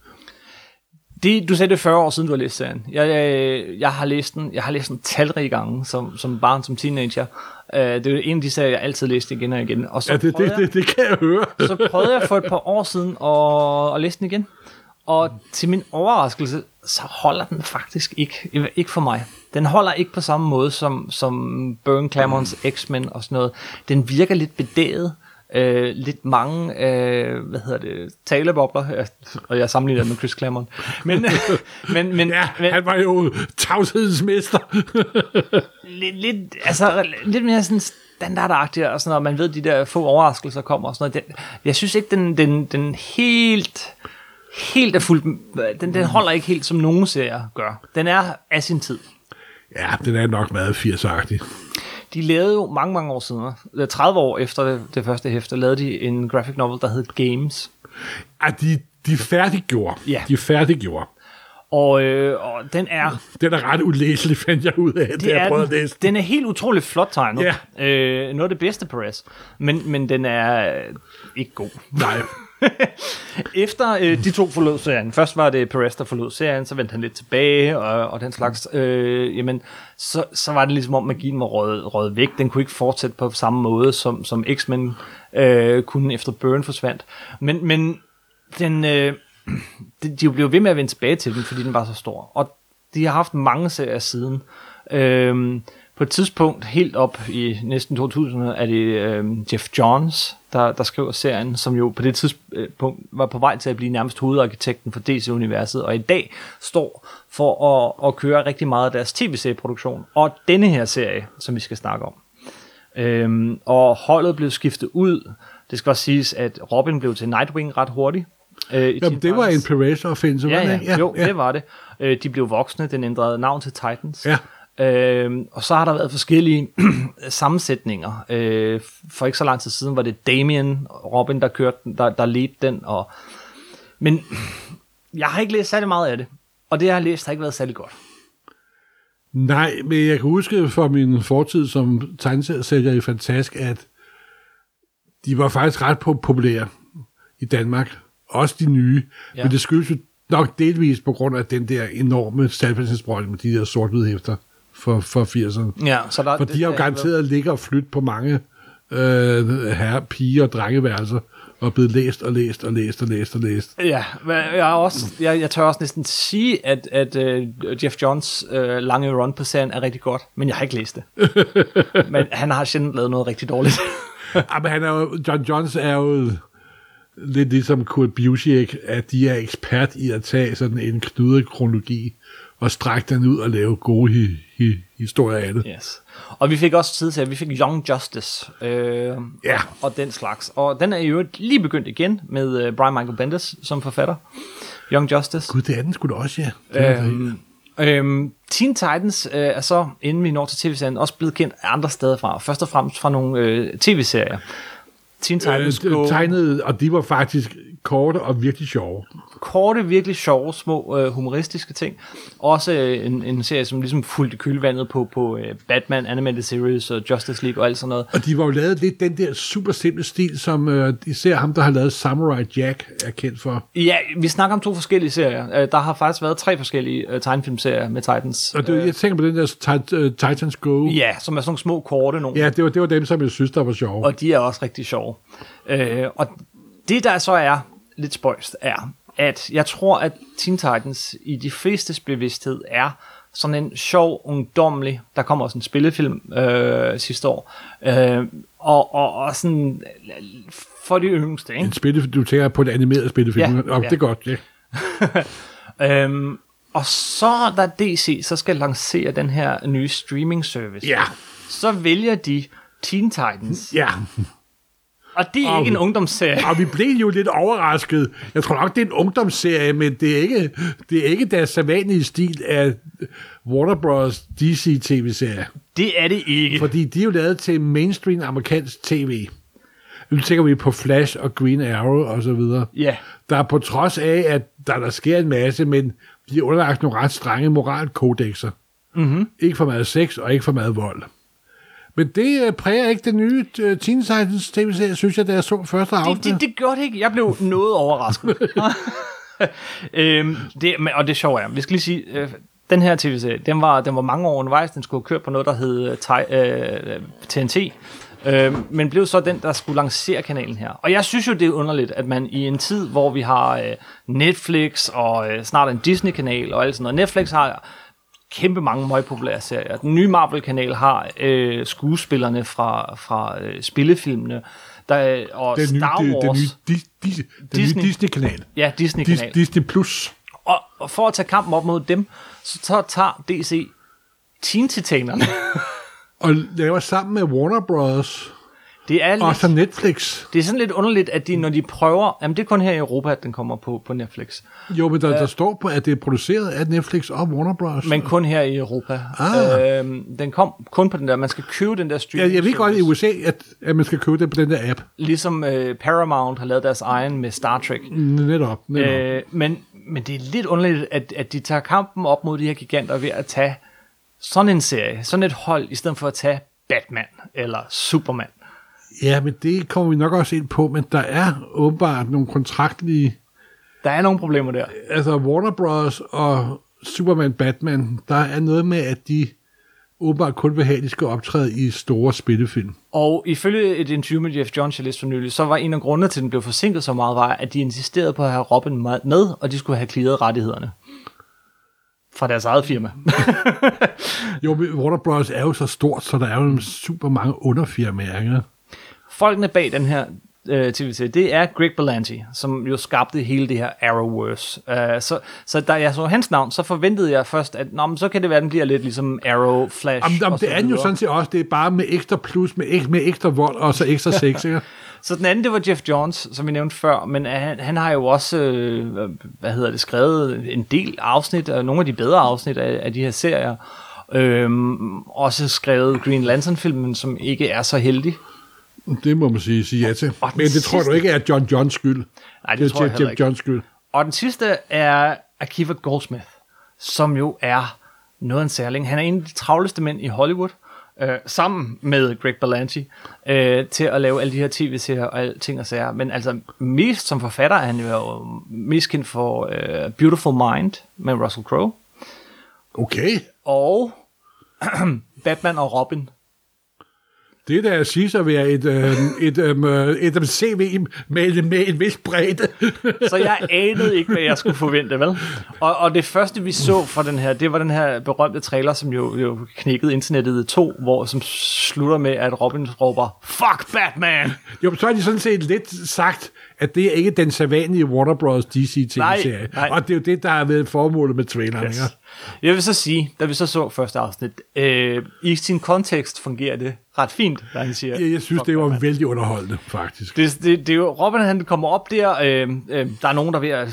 Speaker 2: Det, du sagde det er 40 år siden, du har læst serien. Jeg, jeg, jeg har læst den, jeg har læst den talrige gange som, som barn, som teenager. Uh, det er en af de serier, jeg altid læste igen og igen. Og så,
Speaker 3: Ja, det, det, det, det kan jeg høre. *laughs*
Speaker 2: så prøvede jeg for et par år siden at, at læse den igen. Og til min overraskelse, så holder den faktisk ikke. Ikke for mig. Den holder ikke på samme måde som, som Burn Claremons X-Men og sådan noget. Den virker lidt bedaget. Øh, lidt mange, øh, hvad hedder det, talebobler, og jeg sammenligner med Chris Claremont. Men, *laughs* men, men,
Speaker 3: Ja,
Speaker 2: men
Speaker 3: han var jo tavshedens mester. *laughs*
Speaker 2: lidt, lidt, altså, lidt mere sådan standardagtigt, og sådan noget, man ved, de der få overraskelser kommer og sådan noget. Den, jeg synes ikke, den, den, den helt, helt er fuldt, den, den holder ikke helt, som nogen serier gør. Den er af sin tid.
Speaker 3: ja, den er nok meget 80'agtig.
Speaker 2: De lavede jo mange, mange år siden, øh, 30 år efter det, første hæfte, lavede de en graphic novel, der hed Games.
Speaker 3: Ej, de, de færdiggjorde.
Speaker 2: Ja.
Speaker 3: De færdiggjorde.
Speaker 2: Og, øh, og den er,
Speaker 3: Den er ret ulæselig, fandt jeg ud af, det
Speaker 2: det
Speaker 3: jeg prøvede at
Speaker 2: den,
Speaker 3: læse.
Speaker 2: den er helt utroligt flot tegnet.
Speaker 3: Ja.
Speaker 2: Øh, noget af det bedste Perez. Men, men den er ikke god.
Speaker 3: Nej. *laughs*
Speaker 2: Efter øh, de to forlod serien, først var det Perez, der forlod serien, så vendte han lidt tilbage, og, og den slags, øh, jamen, så, så var det ligesom om magien var røget, røget væk. Den kunne ikke fortsætte på samme måde, som, som X-Men øh, kunne efter Burn forsvandt. Men, men den, øh, *clears throat* de, de blev ved med at vende tilbage til den, fordi den var så stor. Og de har haft mange serier siden. Øh, på et tidspunkt, helt op i næsten 2000, er det øh, Jeff Johns, der, der skriver serien, som jo på det tidspunkt var på vej til at blive nærmest hovedarkitekten for DC-universet, og i dag står for at, at køre rigtig meget af deres tv-serieproduktion, og denne her serie, som vi skal snakke om. Øhm, og holdet blev skiftet ud. Det skal også siges, at Robin blev til Nightwing ret hurtigt. Øh,
Speaker 3: Jamen, det var en
Speaker 2: Titans.
Speaker 3: Perez offensive,
Speaker 2: Ja, ja, jo, det var det. Øh, de blev voksne, den ændrede navn til Titans.
Speaker 3: Ja.
Speaker 2: Øh, og så har der været forskellige *clears throat* sammensætninger. Øh, for ikke så lang tid siden var det Damien Robin, der kørte den, der, der ledte den. Og, men *clears throat* jeg har ikke læst særlig meget af det. Og det, jeg har læst, har ikke været særlig godt.
Speaker 3: Nej, men jeg kan huske fra min fortid som tegneseriesælger i Fantask, at de var faktisk ret populære i Danmark. Også de nye. Ja. Men det skyldes jo nok delvis på grund af den der enorme salgfældsesbrøjt med de der sort hæfter for, for 80'erne.
Speaker 2: Ja, så der,
Speaker 3: for de har jo garanteret ligget og flyttet på mange øh, herre, piger og drengeværelser og blevet læst og læst og læst og læst og læst.
Speaker 2: Ja, men jeg, er også, jeg, jeg tør også næsten sige, at, at uh, Jeff Johns uh, lange run på serien er rigtig godt, men jeg har ikke læst det. *laughs* men han har sjældent lavet noget rigtig dårligt.
Speaker 3: ja, *laughs* men han er jo, John Johns er jo lidt ligesom Kurt Busiek, at de er ekspert i at tage sådan en knudet kronologi og strække den ud og lave gode hi- hi- historier af det.
Speaker 2: Yes. Og vi fik også tid til, at vi fik Young Justice øh,
Speaker 3: Ja.
Speaker 2: og, den slags. Og den er jo lige begyndt igen med øh, Brian Michael Bendis som forfatter. Young Justice.
Speaker 3: Gud, det er den da også, ja.
Speaker 2: Øhm, øhm, Teen Titans øh, er så, inden vi når til tv-serien, også blevet kendt andre steder fra. Først og fremmest fra nogle øh, tv-serier. Teen Titans
Speaker 3: Øh,
Speaker 2: Go,
Speaker 3: tegnede, og de var faktisk korte og virkelig sjove.
Speaker 2: korte, virkelig sjove, små øh, humoristiske ting. Også øh, en, en serie, som ligesom fulgte kølvandet på, på øh, Batman, Animated Series og Justice League og alt sådan noget.
Speaker 3: Og de var jo lavet lidt den der super simple stil, som øh, især ham, der har lavet Samurai Jack, er kendt for.
Speaker 2: Ja, vi snakker om to forskellige serier. Øh, Der har faktisk været tre forskellige øh, tegnefilmserier med Titans.
Speaker 3: Og det, jeg tænker på den der uh, Titans Go.
Speaker 2: Ja, som er sådan nogle små, korte nogle.
Speaker 3: Ja, det var, det var dem, som jeg synes, der var sjove.
Speaker 2: Og de er også rigtig sjove. Øh, og det, der så er lidt spøjst, er, at jeg tror, at Teen Titans i de flestes bevidsthed er sådan en sjov, ungdomlig, der kommer også en spillefilm øh, sidste år, øh, og, og, og sådan for de yngste, ikke?
Speaker 3: En spille, du tænker på et animeret spillefilm.
Speaker 2: Ja,
Speaker 3: oh,
Speaker 2: ja.
Speaker 3: Det er godt, ja. *laughs*
Speaker 2: Øhm, og så da DC så skal lancere den her nye streaming service,
Speaker 3: Ja,
Speaker 2: så vælger de Teen Titans.
Speaker 3: ja.
Speaker 2: Og det er
Speaker 3: Og-
Speaker 2: ikke en ungdomsserie.
Speaker 3: Og vi blev jo lidt overrasket. Jeg tror nok, det er en ungdomsserie, men det er ikke, det er ikke deres sædvanlige stil af Warner Bros. DC tv-serie.
Speaker 2: Det er det ikke.
Speaker 3: Fordi de er jo lavet til mainstream amerikansk tv. Nu tænker vi på Flash og Green Arrow og så videre.
Speaker 2: Ja.
Speaker 3: Der er på trods af, at der, der sker en masse, men de er underlagt nogle ret strenge moralkodexer. Mm-hmm. Ikke for meget sex og ikke for meget vold. Men det øh, præger ikke det nye Teen Titans tv-serie, synes jeg, da jeg så første afsnit.
Speaker 2: Det, det, det gjorde det ikke. Jeg blev noget overrasket. *laughs* øhm, det, men- og det sjove er, vi skal lige sige, øh, den her tv-serie, den var, den var mange år undervejs. Den skulle køre på noget, der hed øh, øh, TNT. Øh, men blev så den, der skulle lancere kanalen her. Og jeg synes jo, det er underligt, at man i en tid, hvor vi har øh, Netflix og øh, snart en Disney-kanal og alt sådan noget. Netflix har kæmpe mange meget populære serier. Den nye Marvel-kanal har øh, skuespillerne fra, fra øh, spillefilmene, der, og
Speaker 3: den nye,
Speaker 2: Star Wars.
Speaker 3: den nye, Dis, Dis, den
Speaker 2: Disney.
Speaker 3: nye Disney-kanal.
Speaker 2: Ja,
Speaker 3: Dis,
Speaker 2: Disney-kanal.
Speaker 3: Disney Plus.
Speaker 2: Og, og for at tage kampen op mod dem, så tager, tager DC Teen Titanerne. *laughs*
Speaker 3: Og laver sammen med Warner Bros.
Speaker 2: Det er,
Speaker 3: Og så
Speaker 2: lidt,
Speaker 3: Netflix.
Speaker 2: det er sådan lidt underligt, at de, når de prøver... Jamen, det er kun her i Europa, at den kommer på, på Netflix.
Speaker 3: Jo, men der, der står på, at det er produceret af Netflix og Warner Bros.
Speaker 2: Men kun her i Europa.
Speaker 3: Ah.
Speaker 2: Øhm, den kom kun på den der... Man skal købe den der streaming
Speaker 3: jeg ved godt i. USA, at, at man skal købe det på den der app.
Speaker 2: Ligesom øh, Paramount har lavet deres egen med Star Trek.
Speaker 3: Netop. netop.
Speaker 2: Øh, men, men det er lidt underligt, at, at de tager kampen op mod de her giganter ved at tage sådan en serie, sådan et hold, i stedet for at tage Batman eller Superman.
Speaker 3: Ja, men det kommer vi nok også ind på, men der er åbenbart nogle kontraktlige...
Speaker 2: Der er nogle problemer der.
Speaker 3: Altså Warner Bros. og Superman Batman, der er noget med, at de åbenbart kun vil have, at de skal optræde i store spillefilm.
Speaker 2: Og ifølge et interview med Jeff Johns, jeg læste for nylig, så var en af grundene til, at den blev forsinket så meget, var, at de insisterede på at have Robin med, og de skulle have clearet rettighederne. Fra deres eget firma. *laughs*
Speaker 3: Jo, Warner Bros. er jo så stort, så der er jo super mange underfirmaer. Ikke?
Speaker 2: Folkene bag den her øh, tv-serie, det er Greg Berlanti, som jo skabte hele det her Arrowverse. Uh, så, så da jeg så hans navn, så forventede jeg først, at Nå, men så kan det være, at den bliver lidt ligesom Arrow, Flash
Speaker 3: Jamen, jamen,
Speaker 2: og
Speaker 3: det er den jo sådan set også. Det er bare med ekstra plus, med, ek- med ekstra vold og så ekstra sex. Ikke? *laughs*
Speaker 2: Så den anden, det var Jeff Johns, som vi nævnte før, men øh, han, han har jo også, øh, hvad hedder det, skrevet en del afsnit, og nogle af de bedre afsnit af, af de her serier. Øhm, også skrevet Green Lantern-filmen, som ikke er så heldig.
Speaker 3: Det må man sige, sige ja til.
Speaker 2: Og
Speaker 3: Men det tror du
Speaker 2: sidste-
Speaker 3: ikke er John Johns skyld.
Speaker 2: Nej, det tror jeg
Speaker 3: er Jeff
Speaker 2: ikke.
Speaker 3: Johns skyld.
Speaker 2: Og den sidste er Akiva Goldsmith, som jo er noget af en særling. Han er en af de travleste mænd i Hollywood, øh, sammen med Greg Berlanti, øh, til at lave alle de her tv-serier og alle ting og sager. Men altså mest som forfatter er han jo mest kendt for øh, Beautiful Mind med Russell Crowe,
Speaker 3: Okay.
Speaker 2: og *clears throat* Batman og Robin.
Speaker 3: Det der siges at være et, øh, et, øh, et, et CV med, med en vis bredde.
Speaker 2: Så jeg anede ikke, hvad jeg skulle forvente, vel? Og, og det første, vi så fra den her, det var den her berømte trailer, som jo, jo knækkede internettet i to, hvor som slutter med, at Robin råber, Fuck Batman!
Speaker 3: jo, så har de sådan set lidt sagt, at det er ikke den sædvanlige Warner Bros. DC-tv-serie. Og det er jo det, der har været formålet med traileren. Yes.
Speaker 2: Yes. Jeg vil så sige, da vi så så første afsnit, øh, i sin kontekst fungerer det ret fint, da han siger,
Speaker 3: Jeg, jeg synes,
Speaker 2: "Fuck
Speaker 3: det var
Speaker 2: Batman."
Speaker 3: vældig underholdende, faktisk.
Speaker 2: Det, det, det er jo, Robin han kommer op der, øh, øh, der er nogen, der er ved at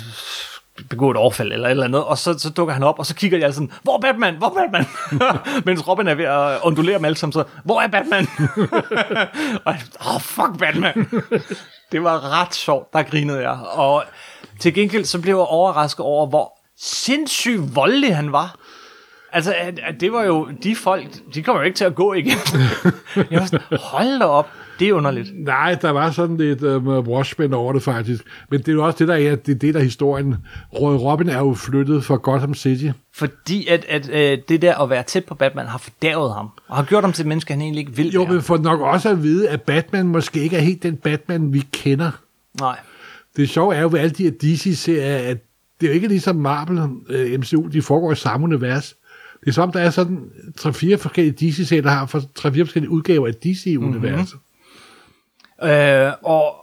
Speaker 2: begå et overfald eller et eller andet, og så, så dukker han op, og så kigger jeg sådan, hvor er Batman, hvor er Batman? *laughs* Mens Robin er ved at undulere dem alle sammen, så, hvor er Batman? *laughs* og jeg, oh, fuck Batman det var ret sjovt, der grinede jeg. Og til gengæld så blev jeg overrasket over, hvor sindssygt voldelig han var. Altså, at, at det var jo, de folk, de kommer jo ikke til at gå igen. *laughs* jeg var sådan, hold da op, det er underligt.
Speaker 3: Nej, der var sådan lidt um, Watchmen over det faktisk. Men det er jo også det, der er, det er det, der er historien. Roy Robin er jo flyttet fra Gotham City.
Speaker 2: Fordi at, at øh, det der at være tæt på Batman har fordærvet ham, og har gjort ham til et menneske, han egentlig ikke vil
Speaker 3: Jo,
Speaker 2: være.
Speaker 3: men for nok også at vide, at Batman måske ikke er helt den Batman, vi kender.
Speaker 2: Nej.
Speaker 3: Det sjove er jo ved alle de her DC-serier, at det er jo ikke ligesom Marvel, øh, MCU, de foregår i samme univers. Det er som, der er sådan tre-fire forskellige DC-serier, der har for tre-fire forskellige udgaver af DC-universet. Mm-hmm.
Speaker 2: Øh, og,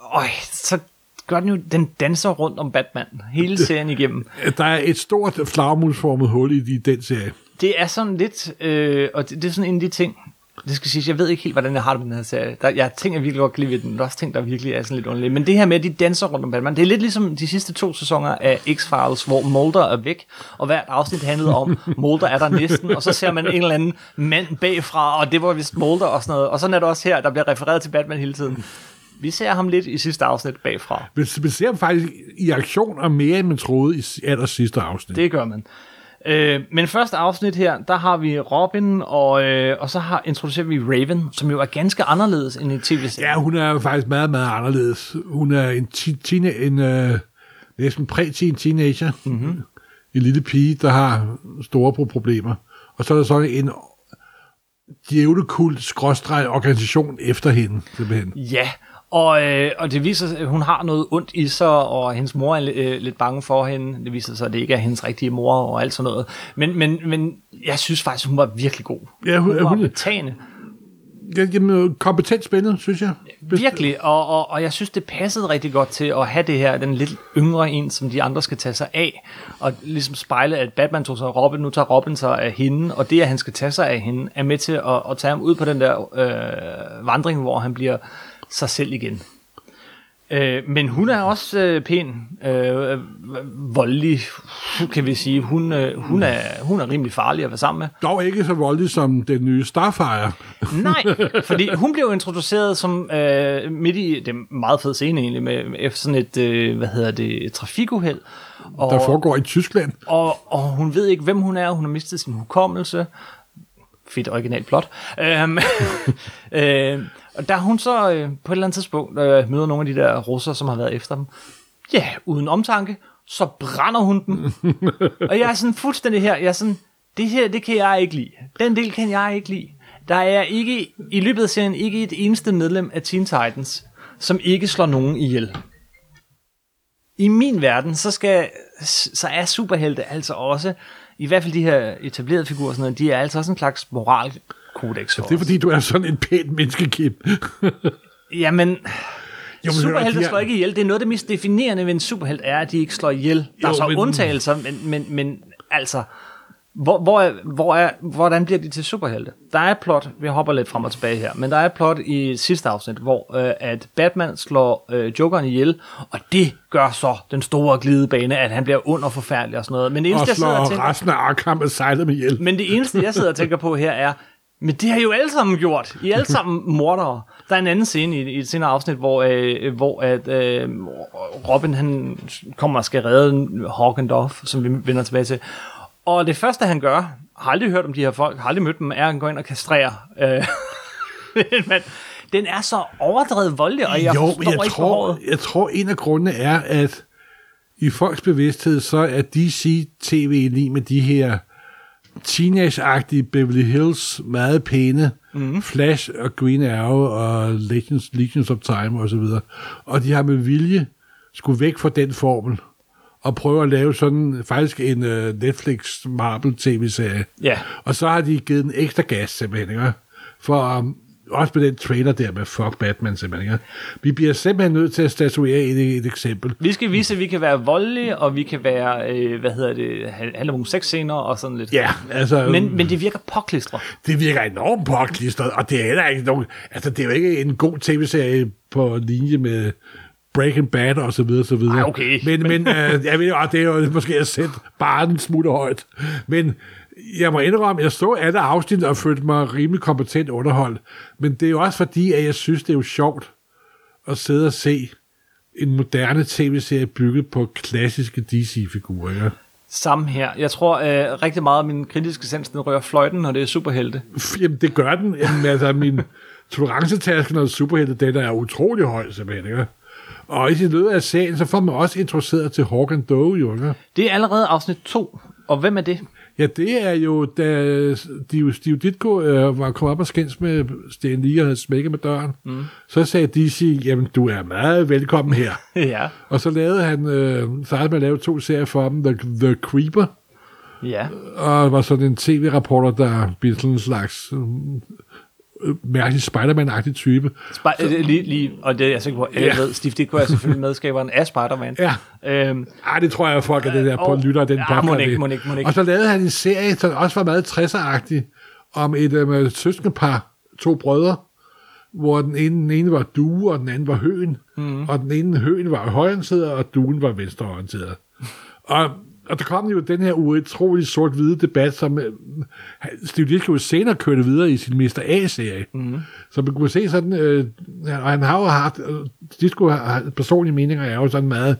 Speaker 2: og, så gør den jo, den danser rundt om Batman, hele serien igennem. *laughs*
Speaker 3: Der er et stort flagmusformet hul i, i den serie.
Speaker 2: Det er sådan lidt, øh, og det, det er sådan en af de ting, det skal siges, jeg ved ikke helt, hvordan jeg har det med den her serie. Der, jeg tænker virkelig godt kan lide ved den, men der er også ting, der virkelig er sådan lidt underligt. Men det her med, at de danser rundt om Batman, det er lidt ligesom de sidste to sæsoner af X-Files, hvor Mulder er væk, og hvert afsnit handlede om, *laughs* Mulder er der næsten, og så ser man en eller anden mand bagfra, og det var vist Mulder og sådan noget. Og sådan er det også her, der bliver refereret til Batman hele tiden. Vi ser ham lidt i sidste afsnit bagfra.
Speaker 3: Men man ser ham faktisk i aktion og mere, end man troede i aller sidste afsnit.
Speaker 2: Det gør man. Øh, men første afsnit her, der har vi Robin, og, øh, og så har introducerer vi Raven, som jo er ganske anderledes end i tv-serien.
Speaker 3: Ja, hun er jo faktisk meget, meget anderledes. Hun er en, tine, en øh, næsten præ-teen teenager. Mm-hmm. En lille pige, der har store pro- problemer. Og så er der sådan en djævlekult skråstreg organisation efter hende, simpelthen.
Speaker 2: Ja, og, øh, og det viser sig, at hun har noget ondt i sig, og hendes mor er øh, lidt bange for hende. Det viser sig, at det ikke er hendes rigtige mor og alt sådan noget. Men, men, men jeg synes faktisk, hun var virkelig god.
Speaker 3: Ja, hun-
Speaker 2: hun var
Speaker 3: hun-
Speaker 2: betagende.
Speaker 3: Ja, Jamen, kompetent spillet, synes jeg. Best-
Speaker 2: Virkelig, og, og, og jeg synes, det passede rigtig godt til at have det her, den lidt yngre en, som de andre skal tage sig af, og ligesom spejle, at Batman tog sig af Robin, nu tager Robin sig af hende, og det, at han skal tage sig af hende, er med til at, at tage ham ud på den der øh, vandring, hvor han bliver sig selv igen. Øh, men hun er også øh, pæn, øh, voldelig, kan vi sige. Hun, øh, hun, er, hun er rimelig farlig at være sammen med.
Speaker 3: Dog ikke så voldelig som den nye Starfire. *laughs*
Speaker 2: Nej, fordi hun blev introduceret som øh, midt i, det er meget fed scene egentlig, med, efter sådan et, øh, hvad hedder det, trafikuheld. Og,
Speaker 3: der foregår i Tyskland.
Speaker 2: og, og hun ved ikke, hvem hun er, hun har mistet sin hukommelse. Fedt originalt plot. Øhm, *laughs* øh, og der hun så øh, på et eller andet tidspunkt øh, møder nogle af de der russer, som har været efter dem. Ja, uden omtanke, så brænder hun dem. *laughs* og jeg er sådan fuldstændig her, jeg er sådan, det her, det kan jeg ikke lide. Den del kan jeg ikke lide. Der er ikke, i løbet af serien, ikke et eneste medlem af Teen Titans, som ikke slår nogen ihjel. I min verden, så, skal, så er superhelte altså også, i hvert fald de her etablerede figurer, sådan noget, de er altså også en slags moralkodex for
Speaker 3: Det er fordi, du er sådan en pænt menneske, Kim. *laughs*
Speaker 2: Jamen,
Speaker 3: Jo,
Speaker 2: superhelte
Speaker 3: hør, de er-
Speaker 2: slår ikke ihjel. Det er noget af det mest definerende ved en superhelt, er, at de ikke slår ihjel. Der er
Speaker 3: Jo,
Speaker 2: så
Speaker 3: men-
Speaker 2: undtagelser, men, men, men altså, Hvor, hvor, er, hvor er, hvordan bliver de til superhelte? Der er et plot, vi hopper lidt frem og tilbage her, men der er et plot i sidste afsnit, hvor øh, at Batman slår øh, Jokeren ihjel, og det gør så den store glidebane, at han bliver under forfærdelig og sådan noget. Men det eneste,
Speaker 3: Og
Speaker 2: jeg sidder og
Speaker 3: slår
Speaker 2: tænker,
Speaker 3: resten af Arkham Asylum ihjel.
Speaker 2: men det eneste, jeg sidder og tænker på her er, men det har I jo alle sammen gjort. I er alle *laughs* sammen mordere. Der er en anden scene i, i et senere afsnit, hvor, øh, hvor at, øh, Robin han kommer og skal redde Hawk and Dove, som vi vender tilbage til. Og det første, han gør, har aldrig hørt om de her folk, har aldrig mødt dem, er, at han går ind og kastrerer. Øh, *laughs* men den er så overdrevet voldelig, og jeg
Speaker 3: jo,
Speaker 2: forstår
Speaker 3: jeg
Speaker 2: ikke
Speaker 3: tror,
Speaker 2: behovet.
Speaker 3: jeg tror, en af grundene er, at i folks bevidsthed, så er DC-TV lige med de her teenage-agtige Beverly Hills, meget pæne, mm. Flash og Green Arrow og Legends, Legends of Time og så videre. Og de har med vilje skulle væk fra den formel og prøve at lave sådan faktisk en uh, Netflix Marvel tv-serie.
Speaker 2: Ja.
Speaker 3: Og så har de givet den ekstra gas simpelthen, ikke? For um, også med den trailer der med fuck Batman simpelthen, ikke? Vi bliver simpelthen nødt til at statuere et, et eksempel.
Speaker 2: Vi skal vise, at vi kan være voldelige, og vi kan være, øh, hvad hedder det, have nogle sexscener og sådan lidt.
Speaker 3: Ja, altså...
Speaker 2: Men, men det virker påklistret.
Speaker 3: Det virker enormt påklistret, og det er heller ikke nogen... Altså, det er jo ikke en god tv-serie på linje med Breaking Bad og så videre, så videre.
Speaker 2: Ej, okay.
Speaker 3: Men, men *laughs* øh, jeg ved jo, det er jo måske at sætte bare en smule højt. Men jeg må indrømme, jeg så alle afsnit og følte mig rimelig kompetent underholdt. Men det er jo også fordi, at jeg synes, det er jo sjovt at sidde og se en moderne tv-serie bygget på klassiske DC-figurer. Ja.
Speaker 2: Samme her. Jeg tror øh, rigtig meget af min kritiske sans, den rører fløjten, når det er superhelte.
Speaker 3: Jamen, det gør den. Jamen, altså, min tolerancetaske, når superhelte, den er utrolig høj, simpelthen. Ikke? Og i sin løbet af serien, så får man også introduceret til Hawk and Doe, jo. Ikke?
Speaker 2: Det er allerede afsnit 2. Og hvem er det?
Speaker 3: Ja, det er jo, da Steve, Steve Ditko øh, var kommet op og skændes med Stan Lee og havde smækket med døren, mm. så sagde DC, jamen, du er meget velkommen her. *laughs*
Speaker 2: ja.
Speaker 3: og så lavede han, øh, så havde man lavet to serier for dem, The, The Creeper,
Speaker 2: Ja.
Speaker 3: og var sådan en tv-rapporter, der blev sådan en slags mærkelig Spider-Man-agtig type.
Speaker 2: Sp- så, lige, lige, og det er jeg sikker på, alle
Speaker 3: Ja.
Speaker 2: ved, Steve Ditko er selvfølgelig medskaberen af Spider-Man.
Speaker 3: Ja.
Speaker 2: Øhm,
Speaker 3: Ej, det tror jeg, folk er det der på lytter af den
Speaker 2: ja,
Speaker 3: podcast.
Speaker 2: må ikke, må ikke, må ikke.
Speaker 3: Og så lavede han en serie, som også var meget 60'er-agtig, om et øh, søskendepar, to brødre, hvor den ene, den ene var due, og den anden var høen. Mm. Og den ene høen var højorienteret, og duen var venstreorienteret. og, og der kom jo den her utrolig sort-hvide debat, som øh, Steve Ditko jo senere kørte videre i sin Mr. A-serie. Mm. Så man kunne se sådan, øh, og han har jo haft, øh, Ditko har, personlige meninger er jo sådan meget,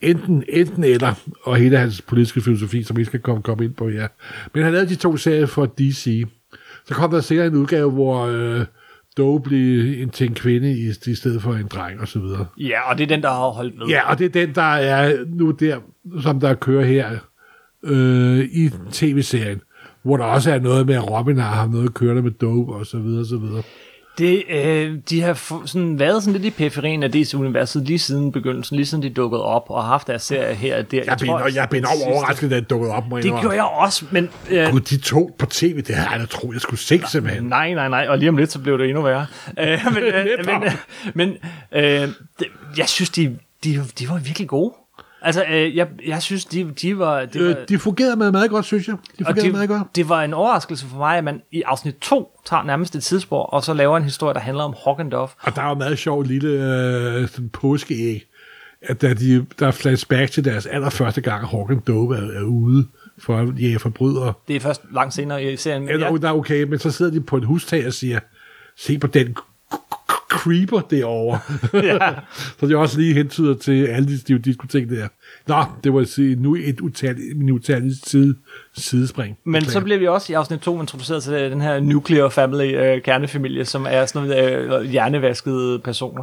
Speaker 3: enten, enten eller, og hele hans politiske filosofi, som vi skal komme, komme ind på her. Men han lavede de to serier for DC. Så kom der senere en udgave, hvor øh, Doe blev en, til en kvinde i, i stedet for en dreng, og så videre.
Speaker 2: ja, og det er den, der har holdt ved.
Speaker 3: Ja, og det er den, der er nu der, som der kører her øh, i tv-serien, hvor der også er noget med, at Robin har haft noget at køre med Doe, og så videre, og så videre.
Speaker 2: Det, øh, de har sådan været sådan lidt i periferien af DC-universet lige siden begyndelsen, lige siden de dukkede op og har haft deres serie her og der.
Speaker 3: Jeg blev, jeg, jeg blev enormt overrasket, da det dukkede op, jeg
Speaker 2: Det gjorde jeg også, men... Øh,
Speaker 3: Gud, de to på tv, det havde jeg da troet, jeg skulle se simpelthen.
Speaker 2: Nej, nej, nej, og lige om lidt, så blev det endnu værre. Øh, *laughs* men øh,
Speaker 3: Netop.
Speaker 2: men, øh, men øh, jeg synes, de, de, de var virkelig gode. Altså, øh, jeg, jeg synes, de, de var... De var
Speaker 3: Øh, de fungerede med meget godt, synes jeg. De fungerede
Speaker 2: det,
Speaker 3: meget godt.
Speaker 2: det var en overraskelse for mig, at man i afsnit 2 tager nærmest et tidsspor, og så laver en historie, der handler om Dove.
Speaker 3: Og der er jo meget sjov lille øh, sådan påskeæg, at der, de, der er flashback til deres allerførste gang, Hawken Dove er, er ude for at jage forbrydere.
Speaker 2: Det er først langt senere i serien.
Speaker 3: Ja. Der er okay, men så sidder de på et hustag og siger, se på den creeper derovre. *laughs*
Speaker 2: Ja.
Speaker 3: så det er også lige hentyder til alle de stive diskotek der. Nå, det var sige, nu et min utallige side, sidespring.
Speaker 2: Men så bliver vi også i afsnit 2 introduceret til den her nuclear family øh, kernefamilie, som er sådan noget øh, hjernevaskede personer,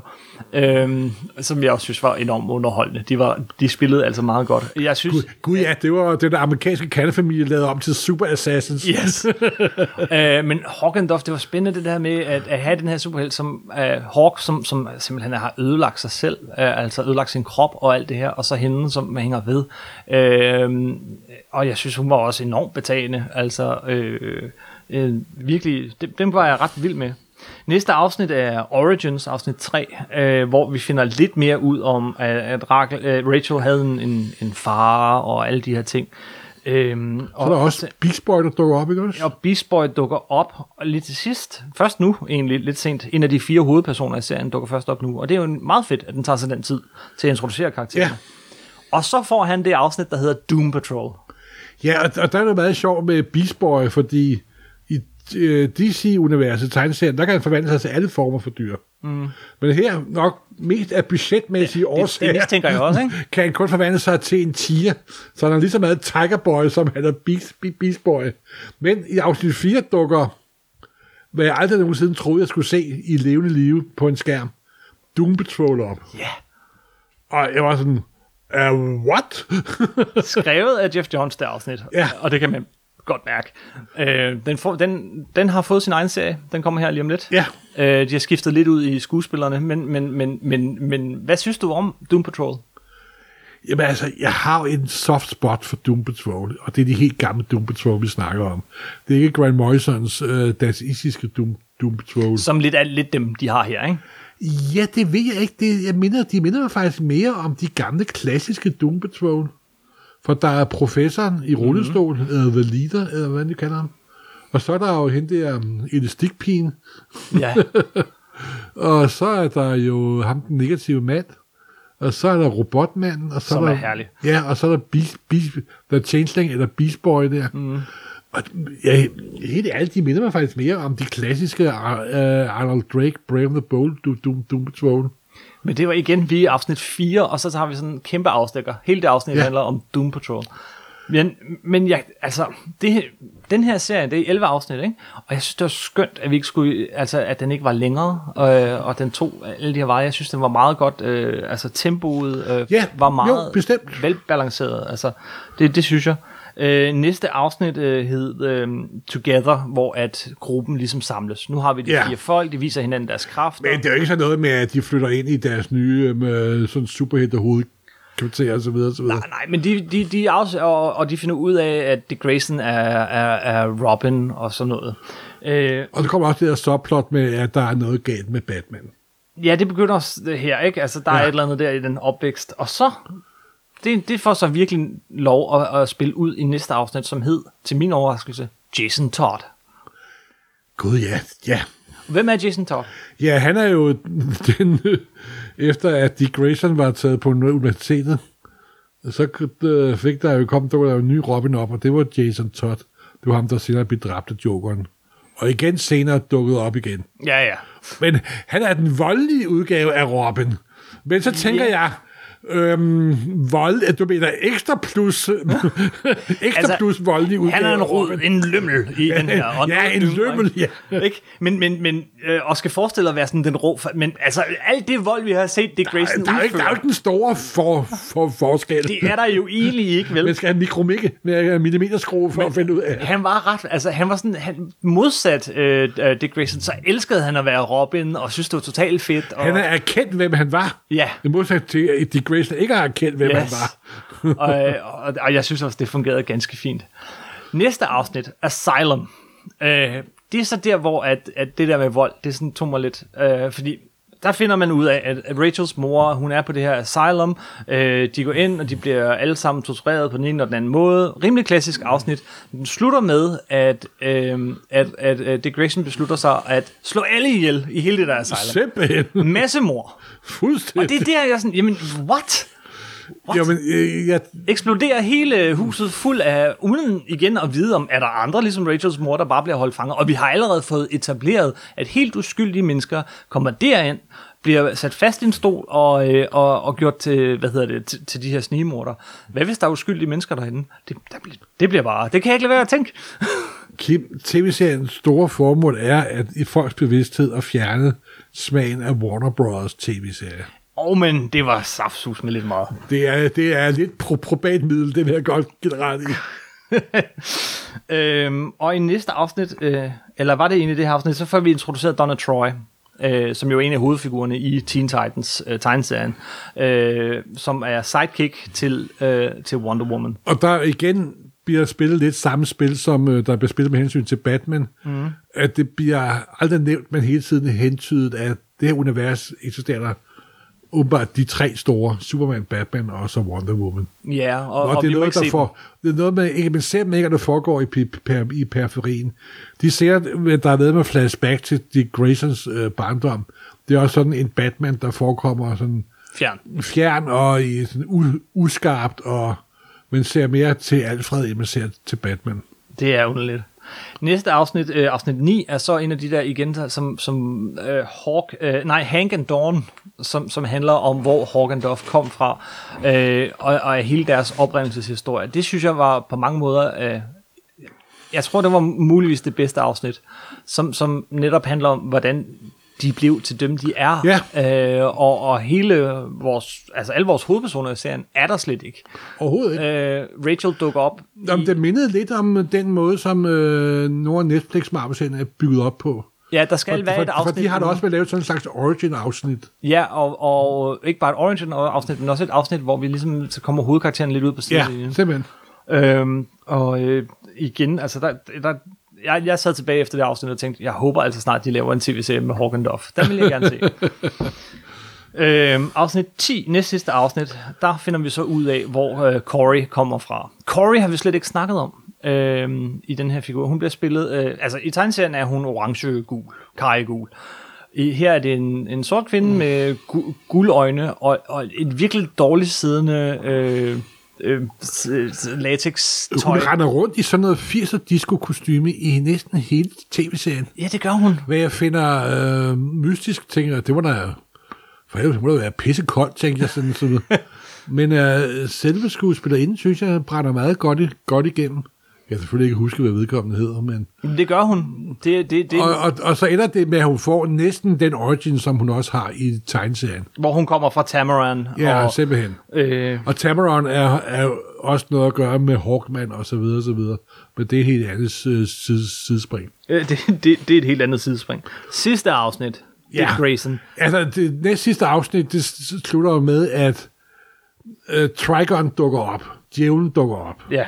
Speaker 2: øh, som jeg også synes var enormt underholdende. De, var, de spillede altså meget godt. Jeg synes...
Speaker 3: Gud, Gud ja, det var den amerikanske kernefamilie lavet om til Super Assassins.
Speaker 2: Yes. *laughs* øh, men Hawk and Dove, det var spændende det der med at, at have den her superhelt som uh, Hawk, som, som simpelthen har ødelagt sig selv, uh, altså ødelagt sin krop og alt det her, og så hende, som hænger ved. Øh, og jeg synes, hun var også enormt betagende. Altså, øh, øh, virkelig, dem, dem var jeg ret vild med. Næste afsnit er Origins, afsnit 3, øh, hvor vi finder lidt mere ud om, at, at Rachel, øh, Rachel havde en, en, en far og alle de her ting. Øhm,
Speaker 3: Så er der også Beast Boy, der dukker op, ikke også?
Speaker 2: og Beast Boy dukker op og lidt til sidst, først nu egentlig, lidt sent, en af de fire hovedpersoner i serien dukker først op nu, og det er jo meget fedt, at den tager sig den tid til at introducere karakteren.
Speaker 3: Ja.
Speaker 2: Og så får han det afsnit, der hedder Doom Patrol.
Speaker 3: Ja, og, og der er det meget sjovt med Beast Boy, fordi i øh, DC-universet, tegneserien, der kan han forvandle sig til alle former for dyr. Mm. Men her nok mest af budgetmæssige
Speaker 2: Det,
Speaker 3: årsager,
Speaker 2: det mistænker jeg også, ikke? *laughs*
Speaker 3: kan han kun forvandle sig til en tiger. Så han er lige så meget Tiger Boy, som han er Beast, Be- Beast Boy. Men i afsnit 4 dukker, hvad jeg aldrig nogensinde troede, jeg skulle se i levende live på en skærm, Doom Patrol op.
Speaker 2: Ja.
Speaker 3: Og jeg var sådan, uh, what? *laughs*
Speaker 2: Skrevet af Jeff Johns, det afsnit.
Speaker 3: Ja.
Speaker 2: Og det kan man godt mærke. Øh, den, får, den, den har fået sin egen serie. Den kommer her lige om lidt.
Speaker 3: ja,
Speaker 2: Øh, de har skiftet lidt ud i skuespillerne, men, men, men, men, men hvad synes du om Doom Patrol?
Speaker 3: Jamen altså, jeg har en soft spot for Doom Patrol, og det er de helt gamle Doom Patrol, vi snakker om. Det er ikke Grant Morrisons øh, dasistiske Doom, Doom Patrol.
Speaker 2: Som lidt er lidt dem, de har her, ikke?
Speaker 3: Ja, det ved jeg ikke. Det, jeg minder, de minder mig faktisk mere om de gamle klassiske Doom Patrol. For der er professoren i rullestol, mm-hmm. eller The Leader, eller hvad de kalder ham. Og så er der jo hende der um, elastikpigen,
Speaker 2: Ja, *laughs*
Speaker 3: og så er der jo ham den negative mand, og så er der robotmanden, og så
Speaker 2: Som
Speaker 3: er
Speaker 2: er
Speaker 3: der,
Speaker 2: herlig.
Speaker 3: Ja, og så er der Beast, Beast, der Changeling, eller Beast Boy der. Mm. Og ja, helt ærligt, de minder mig faktisk mere om de klassiske uh, Arnold Drake, Brave the Bold, Doom, Doom Patrol.
Speaker 2: Men det var igen, vi er afsnit 4, og så har vi sådan en kæmpe afstikker. Hele det afsnit
Speaker 3: Ja.
Speaker 2: ja. handler om Doom Patrol. Men, men jeg, altså, det, den her serie, det er 11 afsnit, ikke? Og jeg synes, det var skønt, at vi ikke skulle, altså, at den ikke var længere, øh, og den tog alle de her veje. Jeg synes, den var meget godt, øh, altså tempoet øh,
Speaker 3: Ja,
Speaker 2: var meget
Speaker 3: jo, bestemt.
Speaker 2: velbalanceret. Altså, det, det synes jeg. Øh, næste afsnit øh, hed øh, Together, hvor at gruppen ligesom samles. Nu har vi de
Speaker 3: Ja.
Speaker 2: fire folk, de viser hinanden deres kræfter.
Speaker 3: Men det er jo ikke sådan noget med, at de flytter ind i deres nye med sådan superhelte hovedkvarter og så videre, og så videre.
Speaker 2: Nej, nej, men de, de, de afs- og, og de finder ud af, at Dick Grayson er, er, er Robin og sådan noget. Øh,
Speaker 3: Og så kommer også det der subplot med, at der er noget galt med Batman.
Speaker 2: ja, det begynder også det her, ikke? Altså, der. Ja. er et eller andet der i den opvækst. Og så, det, det får så virkelig lov at, at spille ud i næste afsnit, som hed, til min overraskelse, Jason Todd.
Speaker 3: Gud ja, ja.
Speaker 2: Hvem er Jason Todd?
Speaker 3: Ja, han er jo *laughs* den, efter at Dick Grayson var taget på universitetet, så øh, fik der jo kom der var en ny Robin op, og det var Jason Todd. Det var ham, der senere blev dræbt af Jokeren. Og igen senere dukkede op igen.
Speaker 2: Ja, ja.
Speaker 3: Men han er den voldelige udgave af Robin. Men så tænker
Speaker 2: Ja.
Speaker 3: jeg, øhm, vold, du mener ekstra plus, *laughs* ekstra altså, plus voldelig udgave
Speaker 2: Han er en rod, en lømmel i den her. Og *laughs*
Speaker 3: Ja, en lømmel, ja.
Speaker 2: Ikke? Men, men, men øh, og skal forestille dig at være sådan den rå, men altså alt det vold, vi har set Dick Grayson
Speaker 3: Der er, jo ikke, der er jo den store for, for forskel.
Speaker 2: det er der jo egentlig ikke, vel?
Speaker 3: Man skal have mikromikke med millimeterskrue for at finde ud af.
Speaker 2: Han var ret, altså han var sådan, han, modsat øh, øh, Dick Grayson, så elskede han at være Robin, og synes det var totalt fedt. Og,
Speaker 3: Han er erkendt, hvem han var.
Speaker 2: Ja.
Speaker 3: I modsat til, Dick Grayson ikke har erkendt, hvem
Speaker 2: Yes.
Speaker 3: han var. *laughs*
Speaker 2: og, øh, og, og jeg synes også, det fungerede ganske fint. Næste afsnit, Asylum. Øh, det er så der, hvor at, at det der med vold, det sådan tog mig lidt, øh, fordi der finder man ud af, at, at Rachels mor, hun er på det her asylum. Øh, de går ind, og de bliver alle sammen tortureret på den ene og den anden måde. Rimelig klassisk afsnit. Den slutter med, at, øh, at, at, at Dick Grayson beslutter sig at slå alle ihjel i hele det der asylum.
Speaker 3: Simpelthen.
Speaker 2: Massemor.
Speaker 3: Fuldstændig.
Speaker 2: Og det er der, jeg sådan, jamen, what? What?
Speaker 3: Jamen, øh, jeg,
Speaker 2: eksploderer hele huset fuld af, uden igen at vide om, er der andre ligesom Rachels mor, der bare bliver holdt fanget. Og vi har allerede fået etableret, at helt uskyldige mennesker kommer derind, bliver sat fast i en stol og, øh, og, og gjort til, hvad hedder det, til, til de her snigemorder. Hvad hvis der er uskyldige mennesker derinde? Det, der, bliver- det bliver bare, det kan jeg ikke lade være at tænke. *laughs*
Speaker 3: Kim, tv-seriens store formål er, at i folks bevidsthed at fjerne smagen af Warner Bros. tv-serie.
Speaker 2: Åh, oh, men det var saftsus med lidt meget.
Speaker 3: Det er, det er lidt pro- probat middel, det vil jeg godt give ret i. *laughs*
Speaker 2: Øhm, og i næste afsnit, øh, eller var det egentlig det her afsnit, så får vi introduceret Donna Troy, øh, som jo er en af hovedfigurerne i Teen Titans øh, tegneserien, øh, som er sidekick til, øh, til Wonder Woman.
Speaker 3: Og der igen bliver spillet lidt samme spil, som øh, der bliver spillet med hensyn til Batman. Mm. At det bliver aldrig nævnt, men hele tiden hentydet, at det her univers eksisterer der åbenbart de tre store, Superman, Batman og så Wonder Woman.
Speaker 2: Ja, og,
Speaker 3: Og,
Speaker 2: og,
Speaker 3: det, er noget, der får, det er noget med, ikke, man ser ikke, at det foregår i, pe- per, i periferien. De ser, at der er noget med flashback til Dick Graysons øh, barndom. Det er også sådan en Batman, der forekommer sådan
Speaker 2: fjern.
Speaker 3: fjern og i sådan u- uskarpt, og men ser mere til Alfred, end man ser til Batman.
Speaker 2: Det er underligt. Næste afsnit, øh, afsnit 9, er så en af de der igen, der, som, som øh, Hawk, øh, nej, Hank and Dawn, som, som handler om, hvor Hawk and Dove kom fra, øh, og, og hele deres oprindelseshistorie. Det synes jeg var på mange måder, øh, jeg tror, det var muligvis det bedste afsnit, som, som netop handler om, hvordan de blev til dem, de er.
Speaker 3: Ja.
Speaker 2: Øh, og, og hele vores, altså alle vores hovedpersoner i serien er der slet ikke.
Speaker 3: Overhovedet ikke.
Speaker 2: Øh, Rachel dukker op.
Speaker 3: Jamen, det mindede lidt om den måde, som øh, nogle netflix marvel er bygget op på.
Speaker 2: Ja, der skal
Speaker 3: For,
Speaker 2: være
Speaker 3: for,
Speaker 2: et afsnit.
Speaker 3: for de har da også været lavet sådan en slags origin-afsnit.
Speaker 2: Ja, og, og ikke bare et origin afsnit, men også et afsnit, hvor vi ligesom så kommer hovedkarakteren lidt ud på
Speaker 3: Ja,
Speaker 2: siden.
Speaker 3: simpelthen.
Speaker 2: Øhm, og øh, igen, altså der, der, jeg, jeg sad tilbage efter det afsnit og tænkte, jeg håber altså snart, de laver en tv-serie med Hawk and Dove. Den vil jeg gerne se. *laughs* øhm, afsnit 10, næst sidste afsnit, der finder vi så ud af, hvor øh, Corey kommer fra. Corey har vi slet ikke snakket om øhm, i den her figur. Hun bliver spillet, øh, altså i tegneserien er hun orange-gul, karregul. I, her er det en, en sort kvinde med gu, guldøjne og, og et virkelig dårligt siddende øh, øh, s- s- latex tøj.
Speaker 3: Hun render rundt i sådan noget 80'er disco-kostyme i næsten hele tv-serien.
Speaker 2: Ja, det gør hun.
Speaker 3: Hvad jeg finder øh, mystisk, tænker jeg, det må da... For ellers må det være pissekoldt, tænker jeg sådan. sådan. *laughs* Men øh, selve skuespillerinden, synes jeg, brænder meget godt, godt igennem. Jeg kan selvfølgelig ikke huske, hvad vedkommende hedder, men...
Speaker 2: Men Det gør hun. Det, det, det,
Speaker 3: Og, og, og så ender det med, at hun får næsten den origin, som hun også har i tegneserien.
Speaker 2: hvor hun kommer fra Tamaran.
Speaker 3: Ja,
Speaker 2: og,
Speaker 3: simpelthen.
Speaker 2: øh,
Speaker 3: Og Tamaron er, er også noget at gøre med Hawkman og så videre, og så videre. Men det er et helt andet øh, side, sidespring.
Speaker 2: øh, det, det, det er et helt andet sidespring. Sidste afsnit, Dick
Speaker 3: Ja.
Speaker 2: Grayson.
Speaker 3: Altså, det næste sidste afsnit, det slutter med, at øh, Trigon dukker op. Djævlen dukker op.
Speaker 2: Ja.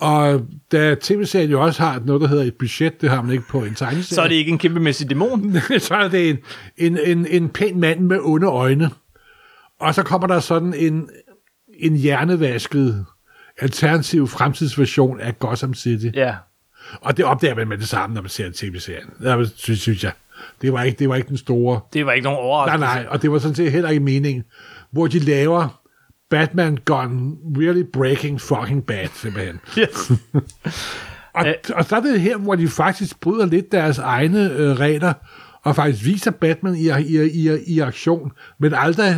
Speaker 3: Og da tv-serien jo også har noget, der hedder et budget, det har man ikke på en tegneserie.
Speaker 2: Så er det ikke en kæmpemæssig dæmon. *laughs*
Speaker 3: så er det en, en, en, en pæn mand med onde øjne. Og så kommer der sådan en, en hjernevasket alternativ fremtidsversion af Gotham City.
Speaker 2: Ja.
Speaker 3: Og det opdager man med det samme, når man ser tv-serien. Det synes, synes jeg. Det var, ikke, det var ikke den store...
Speaker 2: Det var ikke nogen
Speaker 3: Nej,
Speaker 2: overraskelse.
Speaker 3: nej, og det var sådan set heller ikke meningen. Hvor de laver Batman gone really breaking fucking bad, simpelthen. *laughs*
Speaker 2: Yes.
Speaker 3: Og,
Speaker 2: Øh.
Speaker 3: og så er det her, hvor de faktisk bryder lidt deres egne øh, regler, og faktisk viser Batman i, i, i, i aktion, men aldrig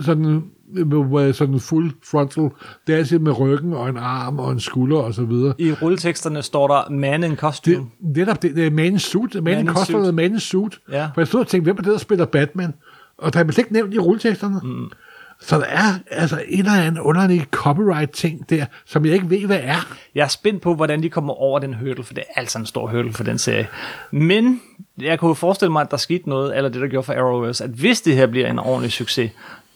Speaker 3: sådan, med sådan full frontal. Det er altid med ryggen og en arm og en skulder og så videre.
Speaker 2: I rulleteksterne står der man in
Speaker 3: Det,
Speaker 2: costume.
Speaker 3: netop det, det er Man in Suit. Man,
Speaker 2: Man
Speaker 3: in Costume
Speaker 2: Suit.
Speaker 3: Man in Suit.
Speaker 2: Ja.
Speaker 3: For jeg stod og tænkte, hvem er det, der spiller Batman? Og der er man slet ikke nævnt i rulleteksterne. Mm. Så der er altså en eller anden underlig copyright-ting der, som jeg ikke ved, hvad er.
Speaker 2: Jeg er spændt på, hvordan de kommer over den hurdle, for det er altså en stor hurdle for den serie. Men jeg kunne forestille mig, at der skete noget, eller det, der gjorde for Arrowverse, at hvis det her bliver en ordentlig succes,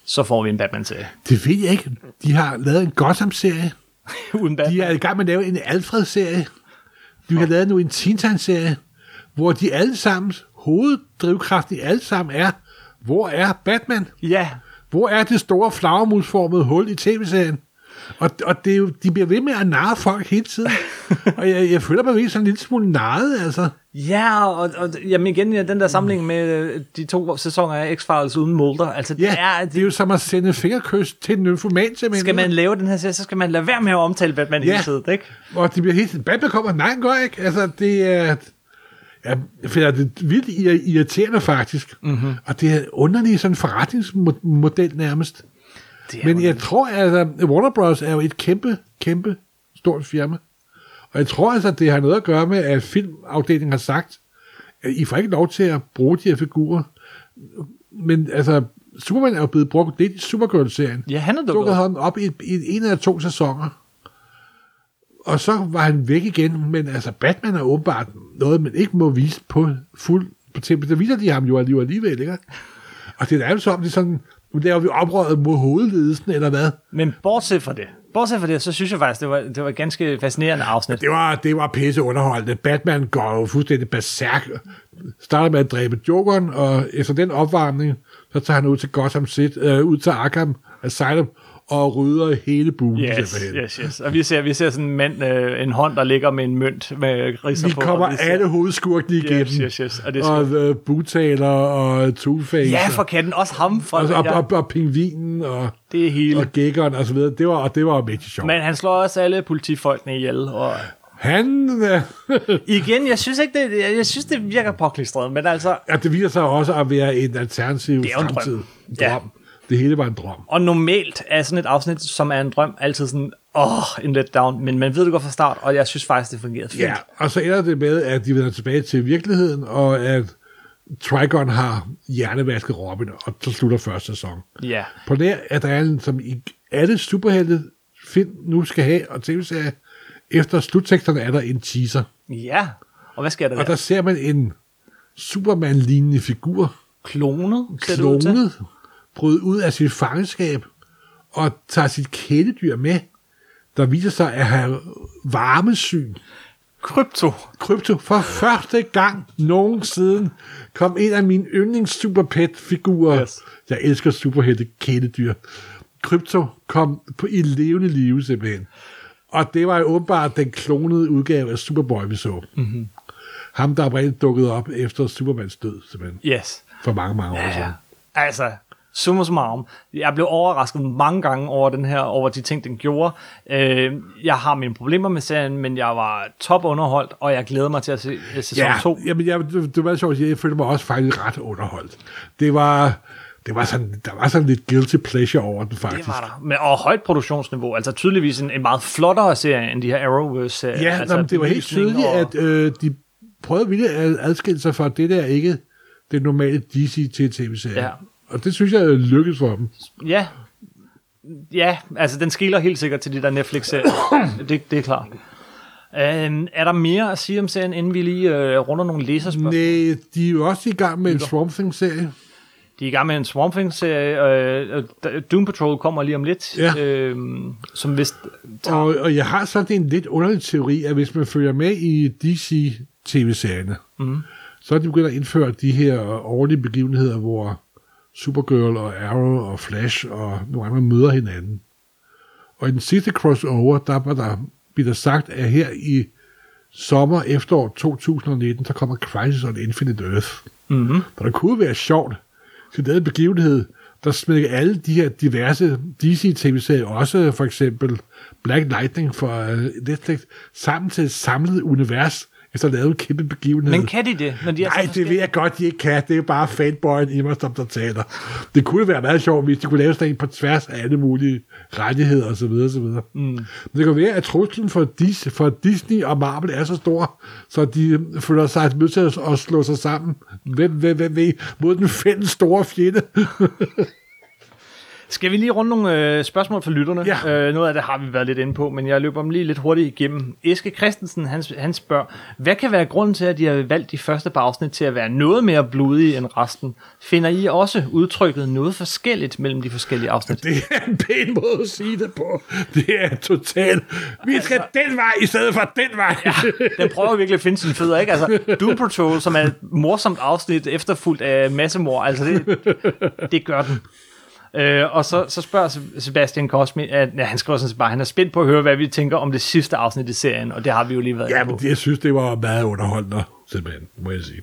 Speaker 2: så får vi en Batman-serie.
Speaker 3: Det ved jeg ikke. De har lavet en Gotham-serie. *laughs*
Speaker 2: Uden Batman.
Speaker 3: De er i gang med at lave en Alfred-serie. De har lavet nu en Teen Titans-serie, hvor de alle sammen, hoveddrivkraften i alle sammen er, hvor er Batman?
Speaker 2: Ja,
Speaker 3: Hvor er det store flagermusformede hul i tv-serien? Og, og det er jo, de bliver ved med at narre folk hele tiden. *laughs* og jeg, jeg føler mig virkelig sådan en lille smule narret, altså.
Speaker 2: Ja, og, og jamen igen, ja, den der samling med øh, de to sæsoner af X-Files uden Mulder, altså det
Speaker 3: Ja,
Speaker 2: er,
Speaker 3: det er jo som at sende fingerkys til en nymfoman, simpelthen.
Speaker 2: skal man lave den her serie, så skal man lade være med at omtale Batman
Speaker 3: Ja.
Speaker 2: hele tiden, ikke?
Speaker 3: Og de bliver helt sådan, Batman kommer, nej, gør ikke. Altså, det er... jeg finder det vildt irri- irriterende faktisk.
Speaker 2: Mhm.
Speaker 3: Mm-hmm. Og det er underlig sådan forretningsmodel nærmest.
Speaker 2: Det
Speaker 3: Men jeg tror, altså, Warner Bros. er jo et kæmpe, kæmpe stort firma. Og jeg tror altså, det har noget at gøre med, at filmafdelingen har sagt, at I får ikke lov til at bruge de her figurer. Men altså, Superman er jo blevet brugt lidt i Supergirl-serien.
Speaker 2: Ja, han er dukket
Speaker 3: Dukkede
Speaker 2: op.
Speaker 3: han op i, i en eller to sæsoner. Og så var han væk igen, men altså Batman er åbenbart noget, man ikke må vise på fuld på tv. Der viser de ham jo alligevel, alligevel ikke? Og det er jo så om, det er sådan, nu laver vi oprøret mod hovedledelsen, eller hvad?
Speaker 2: Men bortset fra det, Bortset fra det, så synes jeg faktisk, det var, det var et ganske fascinerende afsnit.
Speaker 3: Det var, det var pisse underholdende. Batman går jo fuldstændig berserk. Starter med at dræbe Jokeren, og efter den opvarmning, så tager han ud til Gotham City, øh, ud til Arkham Asylum, og rydder hele buen
Speaker 2: Yes,
Speaker 3: simpelthen.
Speaker 2: yes, yes. Og vi ser, vi ser sådan en mand, øh, en hånd, der ligger med en mønt med ridser
Speaker 3: Vi
Speaker 2: på.
Speaker 3: kommer
Speaker 2: og vi ser-
Speaker 3: alle hovedskurkene igennem.
Speaker 2: Yes, yes, yes. Og det
Speaker 3: Og øh, butaler og Two-Face.
Speaker 2: Ja, for katten. Også ham. Fra,
Speaker 3: og, og,
Speaker 2: ja,
Speaker 3: og, og pingvinen og,
Speaker 2: det er hele.
Speaker 3: og gækkeren og så videre. Det var, og det var mægtig sjovt.
Speaker 2: Men han slår også alle politifolkene ihjel. Og
Speaker 3: Han, øh, *laughs*
Speaker 2: igen, jeg synes ikke, det, jeg, synes, det virker påklistret, men altså...
Speaker 3: ja, det viser sig også at være en alternativ
Speaker 2: Det er en drøm.
Speaker 3: fremtid.
Speaker 2: Ja.
Speaker 3: Drøm. Det hele var en drøm.
Speaker 2: Og normalt er sådan et afsnit, som er en drøm, altid sådan, åh, en letdown, men man ved det godt fra start, og jeg synes faktisk, det fungerede fint.
Speaker 3: Ja, og så ender det med, at de vender tilbage til virkeligheden, og at Trigon har hjernevasket Robin, og så slutter første sæson.
Speaker 2: ja.
Speaker 3: På det er der en, som i alle superhelte film nu skal have, og tv-serier, efter slutteksterne er der en teaser.
Speaker 2: Ja. Og hvad sker der
Speaker 3: Og
Speaker 2: der?
Speaker 3: der ser man en Superman-lignende figur,
Speaker 2: Klonet?
Speaker 3: klonet, bryde ud af sit fangenskab, og tager sit kæledyr med, der viser sig at have varmesyn.
Speaker 2: Krypto.
Speaker 3: Krypto, for første gang nogensinde kom en af mine yndlings superpet-figurer.
Speaker 2: Yes.
Speaker 3: Jeg elsker superhelte kæledyr. Krypto kom på i levende live simpelthen. Og det var jo åbenbart den klonede udgave af Superboy, vi så.
Speaker 2: Mhm.
Speaker 3: Mm-hmm. Ham, der oprindeligt dukkede op efter Supermans død, simpelthen.
Speaker 2: Yes.
Speaker 3: For mange, mange år
Speaker 2: Ja.
Speaker 3: siden.
Speaker 2: Altså, summa summarum. Jeg blev overrasket mange gange over den her, over de ting, den gjorde. Øh, jeg har mine problemer med serien, men jeg var top underholdt, og jeg glæder mig til at se øh, sæson
Speaker 3: Ja,
Speaker 2: 2.
Speaker 3: jamen, jeg, det, det var sjovt, jeg følte mig også faktisk ret underholdt. Det var, det var sådan, der var sådan lidt guilty pleasure over den, faktisk.
Speaker 2: Det var der. Men, og højt produktionsniveau. Altså tydeligvis en, en meget flottere serie, end de her Arrowverse-serier.
Speaker 3: Ja,
Speaker 2: altså,
Speaker 3: altså, det var helt tydeligt,
Speaker 2: og-
Speaker 3: at øh, de prøvede at adskille sig fra det der ikke det normale DC til tv-serie.
Speaker 2: Ja.
Speaker 3: Og det synes jeg lykkedes for dem.
Speaker 2: Ja. Ja, altså den skiller helt sikkert til de der Netflix-serier. *coughs* det, det er klart. Øhm, er der mere at sige om serien, inden vi lige øh, runder nogle læserspørgsmål?
Speaker 3: Nej, de er jo også i gang med en Swamp Thing-serie.
Speaker 2: De er i gang med en Swamp Thing-serie. Øh, Doom Patrol kommer lige om lidt.
Speaker 3: Ja.
Speaker 2: Øh, som vist tager...
Speaker 3: Og, og jeg har sådan en lidt underlig teori, at hvis man følger med i DC-tv-serierne, mm. så er de begyndt at indføre de her årlige begivenheder, hvor Supergirl og Arrow og Flash og nogle andre møder hinanden. Og i den sidste crossover, der var der, blev der sagt, at her i sommer, efterår 2019, der kommer Crisis on Infinite Earth.
Speaker 2: Mm-hmm.
Speaker 3: Og det kunne være sjovt, til den begivenhed, der smækker alle de her diverse DC-tv-serier, også for eksempel Black Lightning fra uh, Netflix, sammen til et samlet univers, efter at lave en kæmpe begivenhed.
Speaker 2: Men kan de det? Når de er så
Speaker 3: Nej, det ved jeg godt, de ikke kan. Det er bare fanboyen i mig, som der taler. Det kunne være meget sjovt, hvis de kunne lave sådan en på tværs af alle mulige rettigheder osv. osv. Mm. Men det kan være, at truslen for, Dis, for Disney og Marvel er så stor, så de føler sig nødt til at slå sig sammen. Hvem, hvem, hvem ved, mod den fælles store fjende. *laughs*
Speaker 2: Skal vi lige runde nogle øh, spørgsmål fra lytterne?
Speaker 3: Ja.
Speaker 2: Øh, noget af det har vi været lidt inde på, men jeg løber dem lige lidt hurtigt igennem. Eske Christensen, han, han spørger, hvad kan være grunden til, at de har valgt de første par afsnit til at være noget mere blodige end resten? Finder I også udtrykket noget forskelligt mellem de forskellige afsnit?
Speaker 3: Det er en pæn måde at sige det på. Det er totalt. Vi skal den vej i stedet for den vej. Ja.
Speaker 2: Den prøver virkelig at finde sine fødder, ikke? Altså, Doom Patrol, som er et morsomt afsnit efterfulgt af massemord, altså det, det gør den. Øh, og så, så spørger Sebastian Cosme, at ja, han skriver sådan bare, han er spændt på at høre, hvad vi tænker om det sidste afsnit i serien, og det har vi jo lige været
Speaker 3: Ja, men jeg synes, det var meget underholdende, simpelthen, må jeg sige.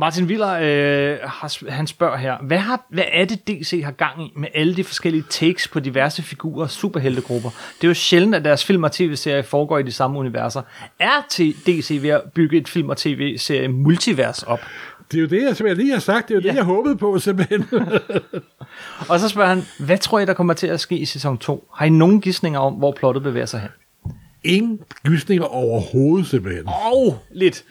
Speaker 2: Martin Willer, øh, har, han spørger her, hvad, har, hvad er det DC har gang i med alle de forskellige takes på diverse figurer og superheltegrupper? Det er jo sjældent, at deres film og tv-serier foregår i de samme universer. Er DC ved at bygge et film og tv-serie multivers op?
Speaker 3: Det er jo det, jeg, som jeg lige har sagt. Det er jo ja. Det, jeg håbede på, simpelthen. *laughs*
Speaker 2: Og så spørger han, hvad tror I, der kommer til at ske i sæson 2? Har I nogen gissninger om, hvor plottet bevæger sig hen?
Speaker 3: Ingen gysninger overhovedet, simpelthen.
Speaker 2: Og lidt.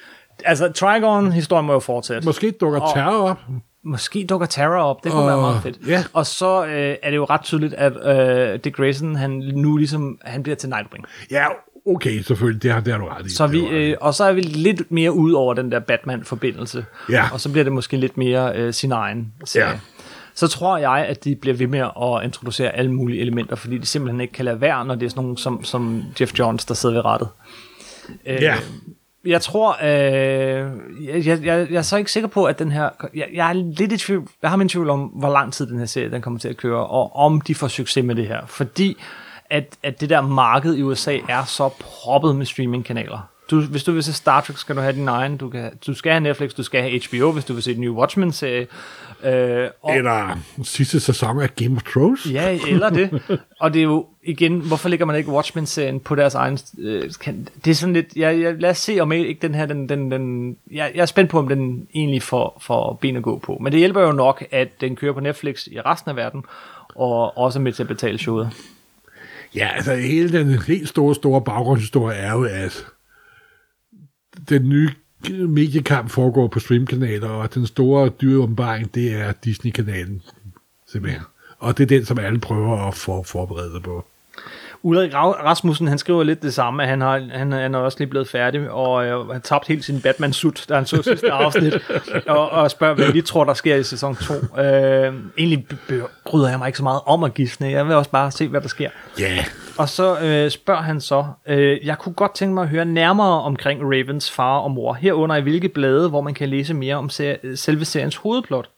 Speaker 2: Altså, Trigon-historien må jo fortsætte.
Speaker 3: Måske dukker
Speaker 2: Og-
Speaker 3: terror op.
Speaker 2: Måske dukker Tara op, det kunne
Speaker 3: Og-
Speaker 2: være meget fedt.
Speaker 3: ja.
Speaker 2: Og så øh, er det jo ret tydeligt, at øh, Dick Grayson, han nu ligesom, han bliver til Nightwing.
Speaker 3: Ja, okay, selvfølgelig. Det har, det har du ret i.
Speaker 2: Så vi, øh, og så er vi lidt mere ude over den der Batman-forbindelse.
Speaker 3: Ja.
Speaker 2: Og så bliver det måske lidt mere øh, sin egen serie.
Speaker 3: Ja.
Speaker 2: så tror jeg, at de bliver ved med at introducere alle mulige elementer, fordi de simpelthen ikke kan lade være, når det er sådan nogen som, som Jeff Jones, der sidder ved rettet. Øh,
Speaker 3: Ja.
Speaker 2: Jeg tror, øh, jeg, jeg, jeg er så ikke sikker på, at den her, jeg, jeg er lidt i tvivl, jeg har min tvivl om, hvor lang tid den her serie den kommer til at køre, og om de får succes med det her, fordi at, at det der marked i USA er så proppet med streamingkanaler. Du, hvis du vil se Star Trek, skal du have din egen. Du, kan, du skal have Netflix, du skal have HBO, hvis du vil se den nye Watchmen-serie. Øh, og,
Speaker 3: Eller sidste sæson af Game of Thrones.
Speaker 2: Ja, eller det. Og det er jo igen, hvorfor lægger man ikke Watchmen-serien på deres egen... Øh, kan, det er sådan lidt... Jeg, jeg, lad os se, om ikke den her... Den, den, den, jeg, jeg er spændt på, om den egentlig får, får ben at gå på. Men det hjælper jo nok, at den kører på Netflix i resten af verden, og også med til at betale showet.
Speaker 3: Ja, altså hele den helt store, store baggrundshistorie er jo, at den nye mediekamp foregår på streamkanaler, og den store dyreåbenbaring, det er Disney-kanalen, simpelthen. Og det er den, som alle prøver at forberede sig på.
Speaker 2: Ulrik Ra- Rasmussen, han skriver lidt det samme, at han, har, han, han er også lige blevet færdig, og øh, har tabt helt sin Batman-sut, da han så sidste afsnit, *laughs* og, og spørger, hvad vi tror, der sker i sæson 2. Øh, egentlig bryder jeg mig ikke så meget om at gisne, jeg vil også bare se, hvad der sker.
Speaker 3: Ja,
Speaker 2: Og så øh, spørger han så, øh, jeg kunne godt tænke mig at høre nærmere omkring Ravens far og mor, herunder i hvilke blade, hvor man kan læse mere om ser- selve seriens hovedplot.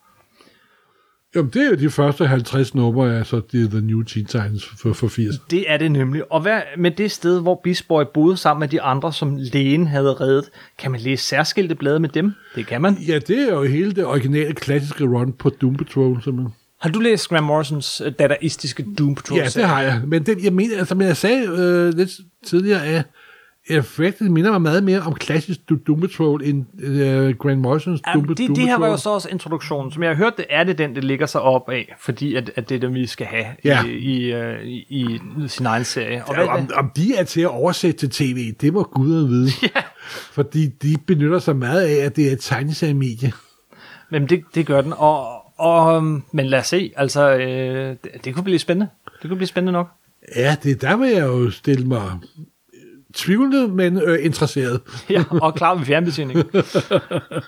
Speaker 3: Jamen, det er jo de første 50 numre af så det er The New Teen Titans for, for 80.
Speaker 2: Det er det nemlig. Og hvad med det sted, hvor Beast Boy boede sammen med de andre, som lægen havde reddet? Kan man læse særskilte blade med dem? Det kan man.
Speaker 3: Ja, det er jo hele det originale, klassiske run på Doom Patrol, simpelthen.
Speaker 2: Har du læst Graham Morrisons øh, dadaistiske Doom Patrol?
Speaker 3: Ja, det har jeg. Men den, jeg mener, som jeg sagde øh, lidt tidligere, at effekten minder mig meget mere om klassisk Do- Doom Patrol end øh, Grand Morrisons Doom,
Speaker 2: Jamen, det,
Speaker 3: Doom
Speaker 2: det her var jo så også introduktionen. Som jeg har hørt, det er det den, det ligger sig op af, fordi at, at det er dem, vi skal have
Speaker 3: Ja.
Speaker 2: i, i, øh, i, i sin egen serie. Og
Speaker 3: Ja, om, om de er til at oversætte til tv, det må guderne vide. *laughs*
Speaker 2: Ja.
Speaker 3: Fordi de benytter sig meget af, at det er et tegneseriemedie.
Speaker 2: Men det, det gør den. Og, og, øhm, men lad os se. Altså, øh, det, det kunne blive spændende. Det kunne blive spændende nok.
Speaker 3: Ja, det der vil jeg jo stille mig tvivlende, men øh, interesseret. *laughs*
Speaker 2: Ja, og klar med fjernbetjening. *laughs*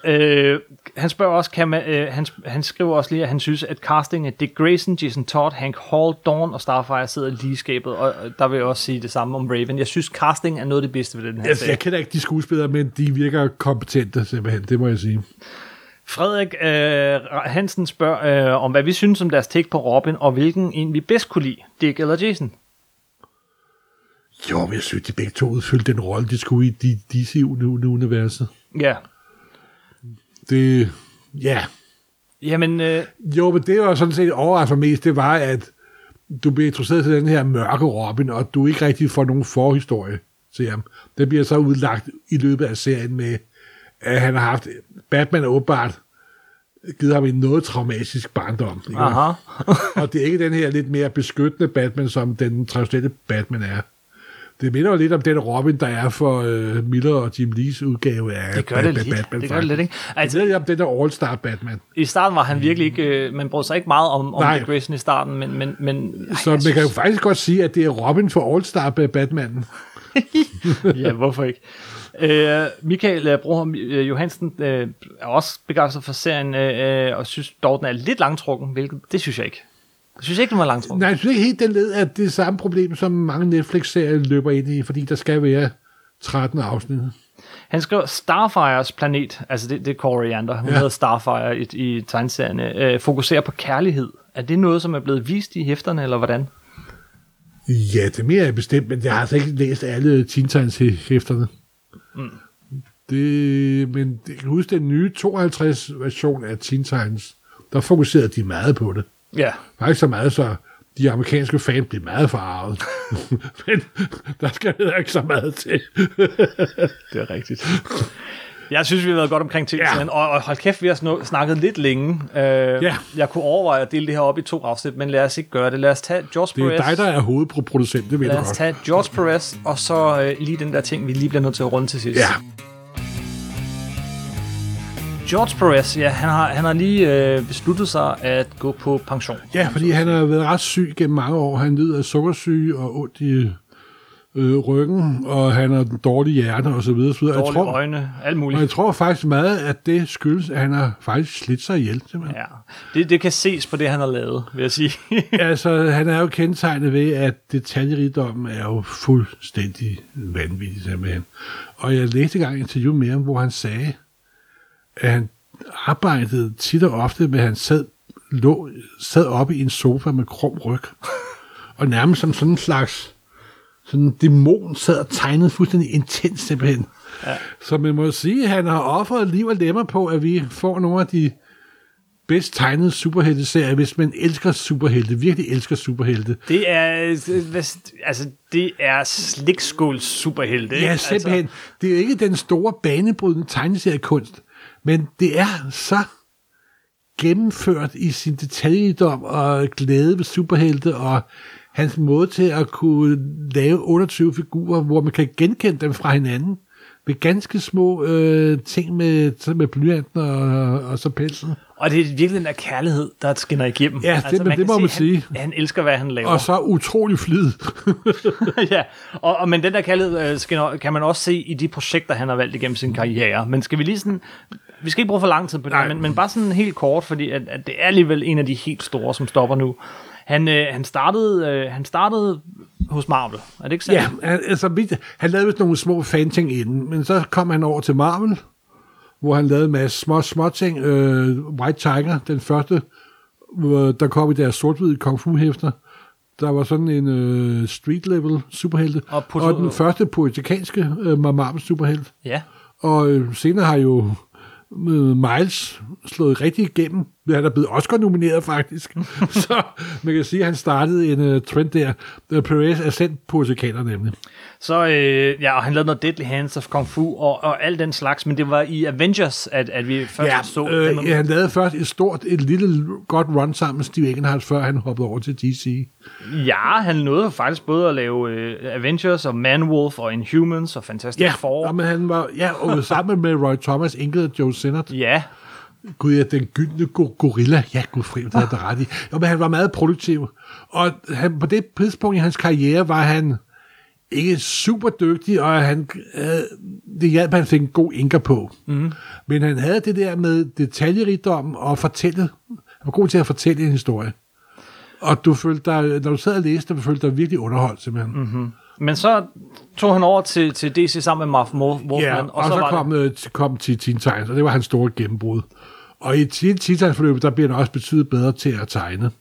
Speaker 2: øh, han spørger også, kan man, øh, han, han skriver også lige, at han synes, at casting af Dick Grayson, Jason Todd, Hank Hall, Dawn og Starfire sidder lige skabet, og der vil jeg også sige det samme om Raven. Jeg synes, casting er noget af det bedste ved den her
Speaker 3: Jeg,
Speaker 2: serie.
Speaker 3: jeg kender ikke de skuespillere, men de virker kompetente simpelthen, det må jeg sige.
Speaker 2: Frederik øh, Hansen spørger, øh, om hvad vi synes om deres take på Robin, og hvilken en vi bedst kunne lide, Dick eller Jason.
Speaker 3: Jo, men jeg synes, de begge to udfyldte den rolle, de skulle i de, DC-universet.
Speaker 2: Ja,
Speaker 3: Det, ja.
Speaker 2: jamen, øh,
Speaker 3: Jo, men det var sådan set overraskende mest, det var, at du bliver introduceret til den her mørke Robin, og du ikke rigtig får nogen forhistorie til ham. Det bliver så udlagt i løbet af serien med, at han har haft, Batman er åbenbart givet ham en noget traumatisk barndom. Ikke?
Speaker 2: aha.
Speaker 3: og det er ikke den her lidt mere beskyttende Batman, som den traditionelle Batman er. Det minder jo lidt om den Robin, der er for uh, Miller og Jim Lees udgave af
Speaker 2: Det gør det
Speaker 3: Batman,
Speaker 2: lidt.
Speaker 3: Batman,
Speaker 2: Det gør det lidt, ikke?
Speaker 3: Altså, det er lidt om den der All-Star Batman.
Speaker 2: I starten var han virkelig ikke, øh, man brød sig ikke meget om, om. Dick Grayson i starten, men, men, men ej,
Speaker 3: Så man kan jo faktisk godt sige, at det er Robin for All-Star Batman. *laughs*
Speaker 2: ja, hvorfor ikke? Øh, Michael øh, Broholm øh, Johansen øh, er også begejstret for serien, øh, øh, og synes dog, den er lidt langtrukken, hvilket det synes jeg ikke. Jeg synes ikke, den var langtrukken.
Speaker 3: Nej, jeg synes ikke helt, den led af det samme problem, som mange Netflix-serier løber ind i, fordi der skal være 13 afsnit.
Speaker 2: Han skriver, Starfires planet, altså det, det er Coriander, hun ja. Hedder Starfire i, i tegneserierne, øh, fokuserer på kærlighed. Er det noget, som er blevet vist i hæfterne, eller hvordan?
Speaker 3: Ja, det er mere bestemt, men jeg har altså ikke læst alle Teen Titans-hæfterne. Mm. Det, men jeg kan huske den nye 52-version af Teen Titans, der fokuserede de meget på det.
Speaker 2: Ja,
Speaker 3: Faktisk så meget, så de amerikanske fans blev meget farvet. *laughs* men der skal heller ikke så meget til. *laughs*
Speaker 2: det er rigtigt. Jeg synes, vi har været godt omkring ting,
Speaker 3: Ja.
Speaker 2: og, og hold kæft, vi har snakket lidt længe. Øh,
Speaker 3: Ja.
Speaker 2: Jeg kunne overveje at dele det her op i to afsnit, men lad os ikke gøre det. Lad os tage George
Speaker 3: Det er
Speaker 2: Perez.
Speaker 3: dig, der er hovedproducent, det ved
Speaker 2: Lad
Speaker 3: du
Speaker 2: os
Speaker 3: godt.
Speaker 2: tage George Perez, og så øh, lige den der ting, vi lige bliver nødt til at runde til sidst.
Speaker 3: Ja,
Speaker 2: George Perez, ja, han har, han har lige øh, besluttet sig at gå på pension.
Speaker 3: ja, fordi han har været ret syg gennem mange år. Han lider af sukkersyge og ondt i øh, ryggen, og han har en dårlig hjerne, og så videre. Så videre. Jeg
Speaker 2: Dårlige
Speaker 3: tror,
Speaker 2: øjne, alt
Speaker 3: og
Speaker 2: muligt.
Speaker 3: jeg tror faktisk meget, at det skyldes, at han har faktisk slidt sig ihjel, simpelthen.
Speaker 2: Ja, det, det kan ses på det, han har lavet, vil jeg sige. *laughs*
Speaker 3: Altså, han er jo kendetegnet ved, at detaljerigdommen er jo fuldstændig vanvittig, simpelthen. Og jeg læste engang et interview med ham, hvor han sagde, at han arbejdede tit og ofte med, at han sad, lå, sad oppe i en sofa med krum ryg. Og nærmest som sådan en slags sådan en dæmon sad og tegnede fuldstændig intens simpelthen. Ja. Så man må sige, at han har offret liv og lemmer på, at vi får nogle af de bedst tegnede superhelte-serier, hvis man elsker superhelte, virkelig elsker superhelte.
Speaker 2: Det er, altså, det er slikskåls superhelte.
Speaker 3: Ja, simpelthen. Altså. Det er jo ikke den store banebrydende tegneseriekunst, men det er så gennemført i sin detaljedom og glæde ved superhelte og hans måde til at kunne lave 28 figurer, hvor man kan genkende dem fra hinanden med ganske små øh, ting med, med blyanten og, og så pelsen.
Speaker 2: Og det er virkelig den der kærlighed, der skinner igennem.
Speaker 3: Ja, det- men
Speaker 2: man
Speaker 3: det må man sige.
Speaker 2: Han, han elsker, hvad han laver.
Speaker 3: Og så utrolig flid. *laughs*
Speaker 2: ja, og, og, men den der kærlighed øh, skinner, kan man også se i de projekter, han har valgt igennem sin karriere. Men skal vi lige sådan... Vi skal ikke bruge for lang tid på det,
Speaker 3: Nej.
Speaker 2: men, men bare sådan helt kort, fordi at, at det er alligevel en af de helt store, som stopper nu. Han, øh, han, startede, øh, han startede hos Marvel, er det ikke sandt?
Speaker 3: Ja, han, altså, han lavede vist nogle små fanting inden, men så kom han over til Marvel, hvor han lavede en masse små, små ting. Øh, White Tiger, den første, der kom i deres sort-hvide kung fu hæfter. Der var sådan en øh, street-level superhelte,
Speaker 2: Og
Speaker 3: og, den første poetikanske øh, Marvel superhelt.
Speaker 2: ja.
Speaker 3: Og øh, senere har jo Miles slået rigtig igennem. Han er blevet Oscar-nomineret faktisk. *laughs* så man kan sige, at han startede en uh, trend der. Uh, Perez er sendt poetikaner nemlig.
Speaker 2: Så, øh, ja, og han lavede noget Deadly Hands of Kung Fu og, og alt den slags, men det var i Avengers, at, at vi først
Speaker 3: Ja,
Speaker 2: så
Speaker 3: øh, ja, han lavede først et stort, et lille godt run sammen med Steve Englehart, før han hoppede over til DC.
Speaker 2: Ja, han nåede faktisk både at lave øh, Avengers og Manwolf og Inhumans og Fantastic
Speaker 3: Ja,
Speaker 2: Four.
Speaker 3: ja men han var, ja, og sammen med Roy Thomas, Inget og Joe Sinnott.
Speaker 2: Ja,
Speaker 3: Gud, ja, den gyldne go- gorilla. Ja, gud fri, det er der ret i. Jo, men han var meget produktiv. Og han, på det tidspunkt i hans karriere var han ikke super dygtig, og han, øh, det hjalp, at han fik en god inker på. Mm. Men han havde det der med detaljerigdom og fortælle. Han var god til at fortælle en historie. Og du følte dig, når du sad og læste, du følte dig virkelig underholdt, simpelthen. Mm-hmm.
Speaker 2: men så tog han over til, til DC sammen med Marv Wolfman,
Speaker 3: Ja, og, og så, så
Speaker 2: var
Speaker 3: kom,
Speaker 2: det,
Speaker 3: øh, kom til Teen Titans, og det var hans store gennembrud. Og i Teen Titans forløb, der bliver han også betydet bedre til at tegne.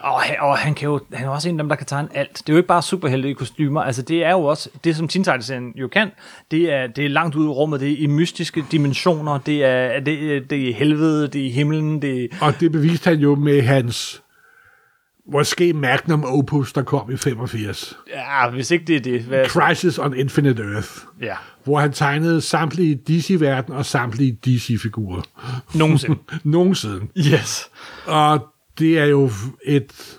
Speaker 2: og, han, og han, kan jo, han er også en af dem, der kan tegne alt. Det er jo ikke bare superhelte i kostymer, altså det er jo også, det som Teen Titans jo kan, det er, det er langt ude i rummet, det er i mystiske dimensioner, det er, det, det er i helvede, det er i himlen, det er,
Speaker 3: Og det beviste han jo med hans måske magnum opus, der kom i 85.
Speaker 2: ja, hvis ikke det er det, hvad,
Speaker 3: Crisis on Infinite Earth.
Speaker 2: ja,
Speaker 3: Hvor han tegnede samtlige DC-verden og samtlige DC-figurer.
Speaker 2: nogensinde. *laughs*
Speaker 3: Nogensinde.
Speaker 2: yes.
Speaker 3: Og det er jo et...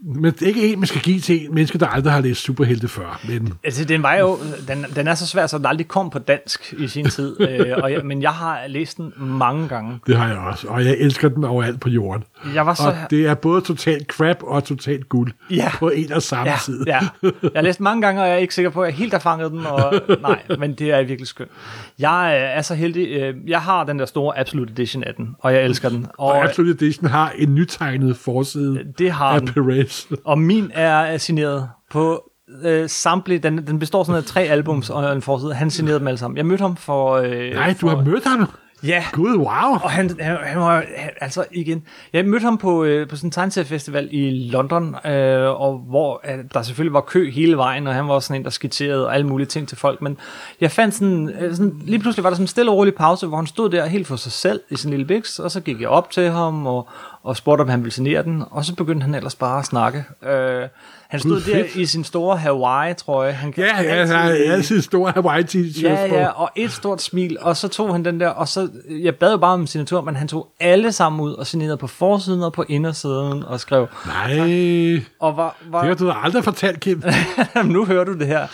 Speaker 3: Men det er ikke en, man skal give til en menneske, der aldrig har læst superhelte før. Men
Speaker 2: Altså, den var jo, den, den er så svær, så den aldrig kom på dansk i sin tid. *laughs* øh, og jeg, men jeg har læst den mange gange.
Speaker 3: det har jeg også. Og jeg elsker den overalt på jorden.
Speaker 2: Jeg var så...
Speaker 3: Og det er både totalt crap og totalt guld
Speaker 2: Ja.
Speaker 3: på en og samme
Speaker 2: Ja,
Speaker 3: tid.
Speaker 2: ja. *laughs* Jeg har læst mange gange, og jeg er ikke sikker på, at jeg helt har fanget den. Og, nej, men det er virkelig skønt. Jeg øh, er så heldig. øh, Jeg har den der store Absolute Edition af den, og jeg elsker den. Og,
Speaker 3: Og Absolute Edition har en nytegnet forside
Speaker 2: det har
Speaker 3: af
Speaker 2: den.
Speaker 3: Perez. *laughs*
Speaker 2: Og min er signeret på øh, samtlige. Den, den består sådan af tre albums og en forside. Han signerede dem alle sammen. Jeg mødte ham for... Øh,
Speaker 3: Nej, du
Speaker 2: for,
Speaker 3: har mødt ham.
Speaker 2: Ja,
Speaker 3: Gud, wow.
Speaker 2: Og han, han, han var, han, altså igen, jeg mødte ham på, øh, på sådan en tegneseriefestival i London, øh, og hvor øh, der selvfølgelig var kø hele vejen, og han var sådan en, der skitserede alle mulige ting til folk, men jeg fandt sådan, øh, sådan lige pludselig var der sådan en stille og rolig pause, hvor han stod der helt for sig selv i sin lille biks, og så gik jeg op til ham og, og spurgte, om han ville signere den, og så begyndte han ellers bare at snakke. Øh, han stod
Speaker 3: Gud,
Speaker 2: der
Speaker 3: fedt.
Speaker 2: i sin store Hawaii-trøje. Han
Speaker 3: Ja, ja,
Speaker 2: altid-
Speaker 3: han har altid store Hawaii t-shirts
Speaker 2: Ja, ja, og et stort smil, og så tog han den der, og så, jeg bad jo bare om signatur, men han tog alle sammen ud og signerede på forsiden og på indersiden og skrev,
Speaker 3: Nej,
Speaker 2: og var,
Speaker 3: det
Speaker 2: var
Speaker 3: har du aldrig fortalt, Kim. *laughs*
Speaker 2: nu hører du det her.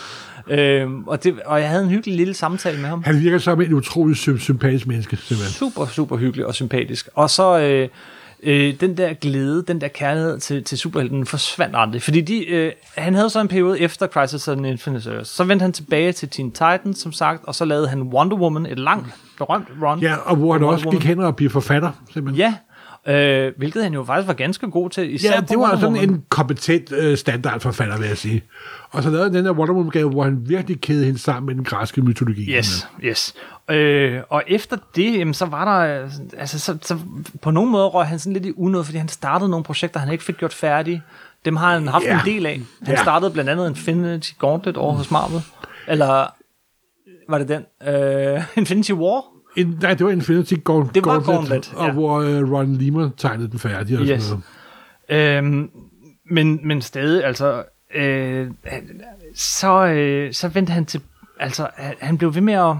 Speaker 2: Øhm, og, det, og jeg havde en hyggelig lille samtale med ham.
Speaker 3: Han virker som en utrolig sy- sympatisk menneske, simpelthen.
Speaker 2: Super, super hyggelig og sympatisk. Og så, øh, øh, den der glæde, den der kærlighed til, til superhelten forsvandt aldrig. Fordi de, øh, han havde så en periode efter Crisis on Infinite Earths. Så vendte han tilbage til Teen Titans, som sagt, og så lavede han Wonder Woman, et langt, berømt run.
Speaker 3: Ja, og hvor han
Speaker 2: Wonder
Speaker 3: også
Speaker 2: Woman.
Speaker 3: gik hen og blev forfatter, simpelthen.
Speaker 2: Ja, øh, hvilket han jo faktisk var ganske god til. Især
Speaker 3: Ja, det var sådan en kompetent øh, standardforfatter, vil jeg sige. Og så lavede han den der Wonder Woman-gave, hvor han virkelig kædede hende sammen med den græske mytologi.
Speaker 2: Yes, yes. Øh, og efter det, jamen, så var der, altså, så, så på nogen måde røg han sådan lidt i unød, fordi han startede nogle projekter, han ikke fik gjort færdige. Dem har han haft
Speaker 3: Ja.
Speaker 2: en del af. Han
Speaker 3: Ja.
Speaker 2: startede blandt andet Infinity Gauntlet over hos Marvel. Eller var det den? Øh, *laughs* Infinity War?
Speaker 3: En, nej, det var Infinity Gauntlet.
Speaker 2: Det var Gauntlet,
Speaker 3: Og
Speaker 2: ja.
Speaker 3: hvor øh, Ron Lima tegnede den færdig. Og
Speaker 2: Yes.
Speaker 3: sådan noget.
Speaker 2: Øhm, men, men stadig, altså, øh, så, øh, så vendte han til, altså, han- blev ved med at,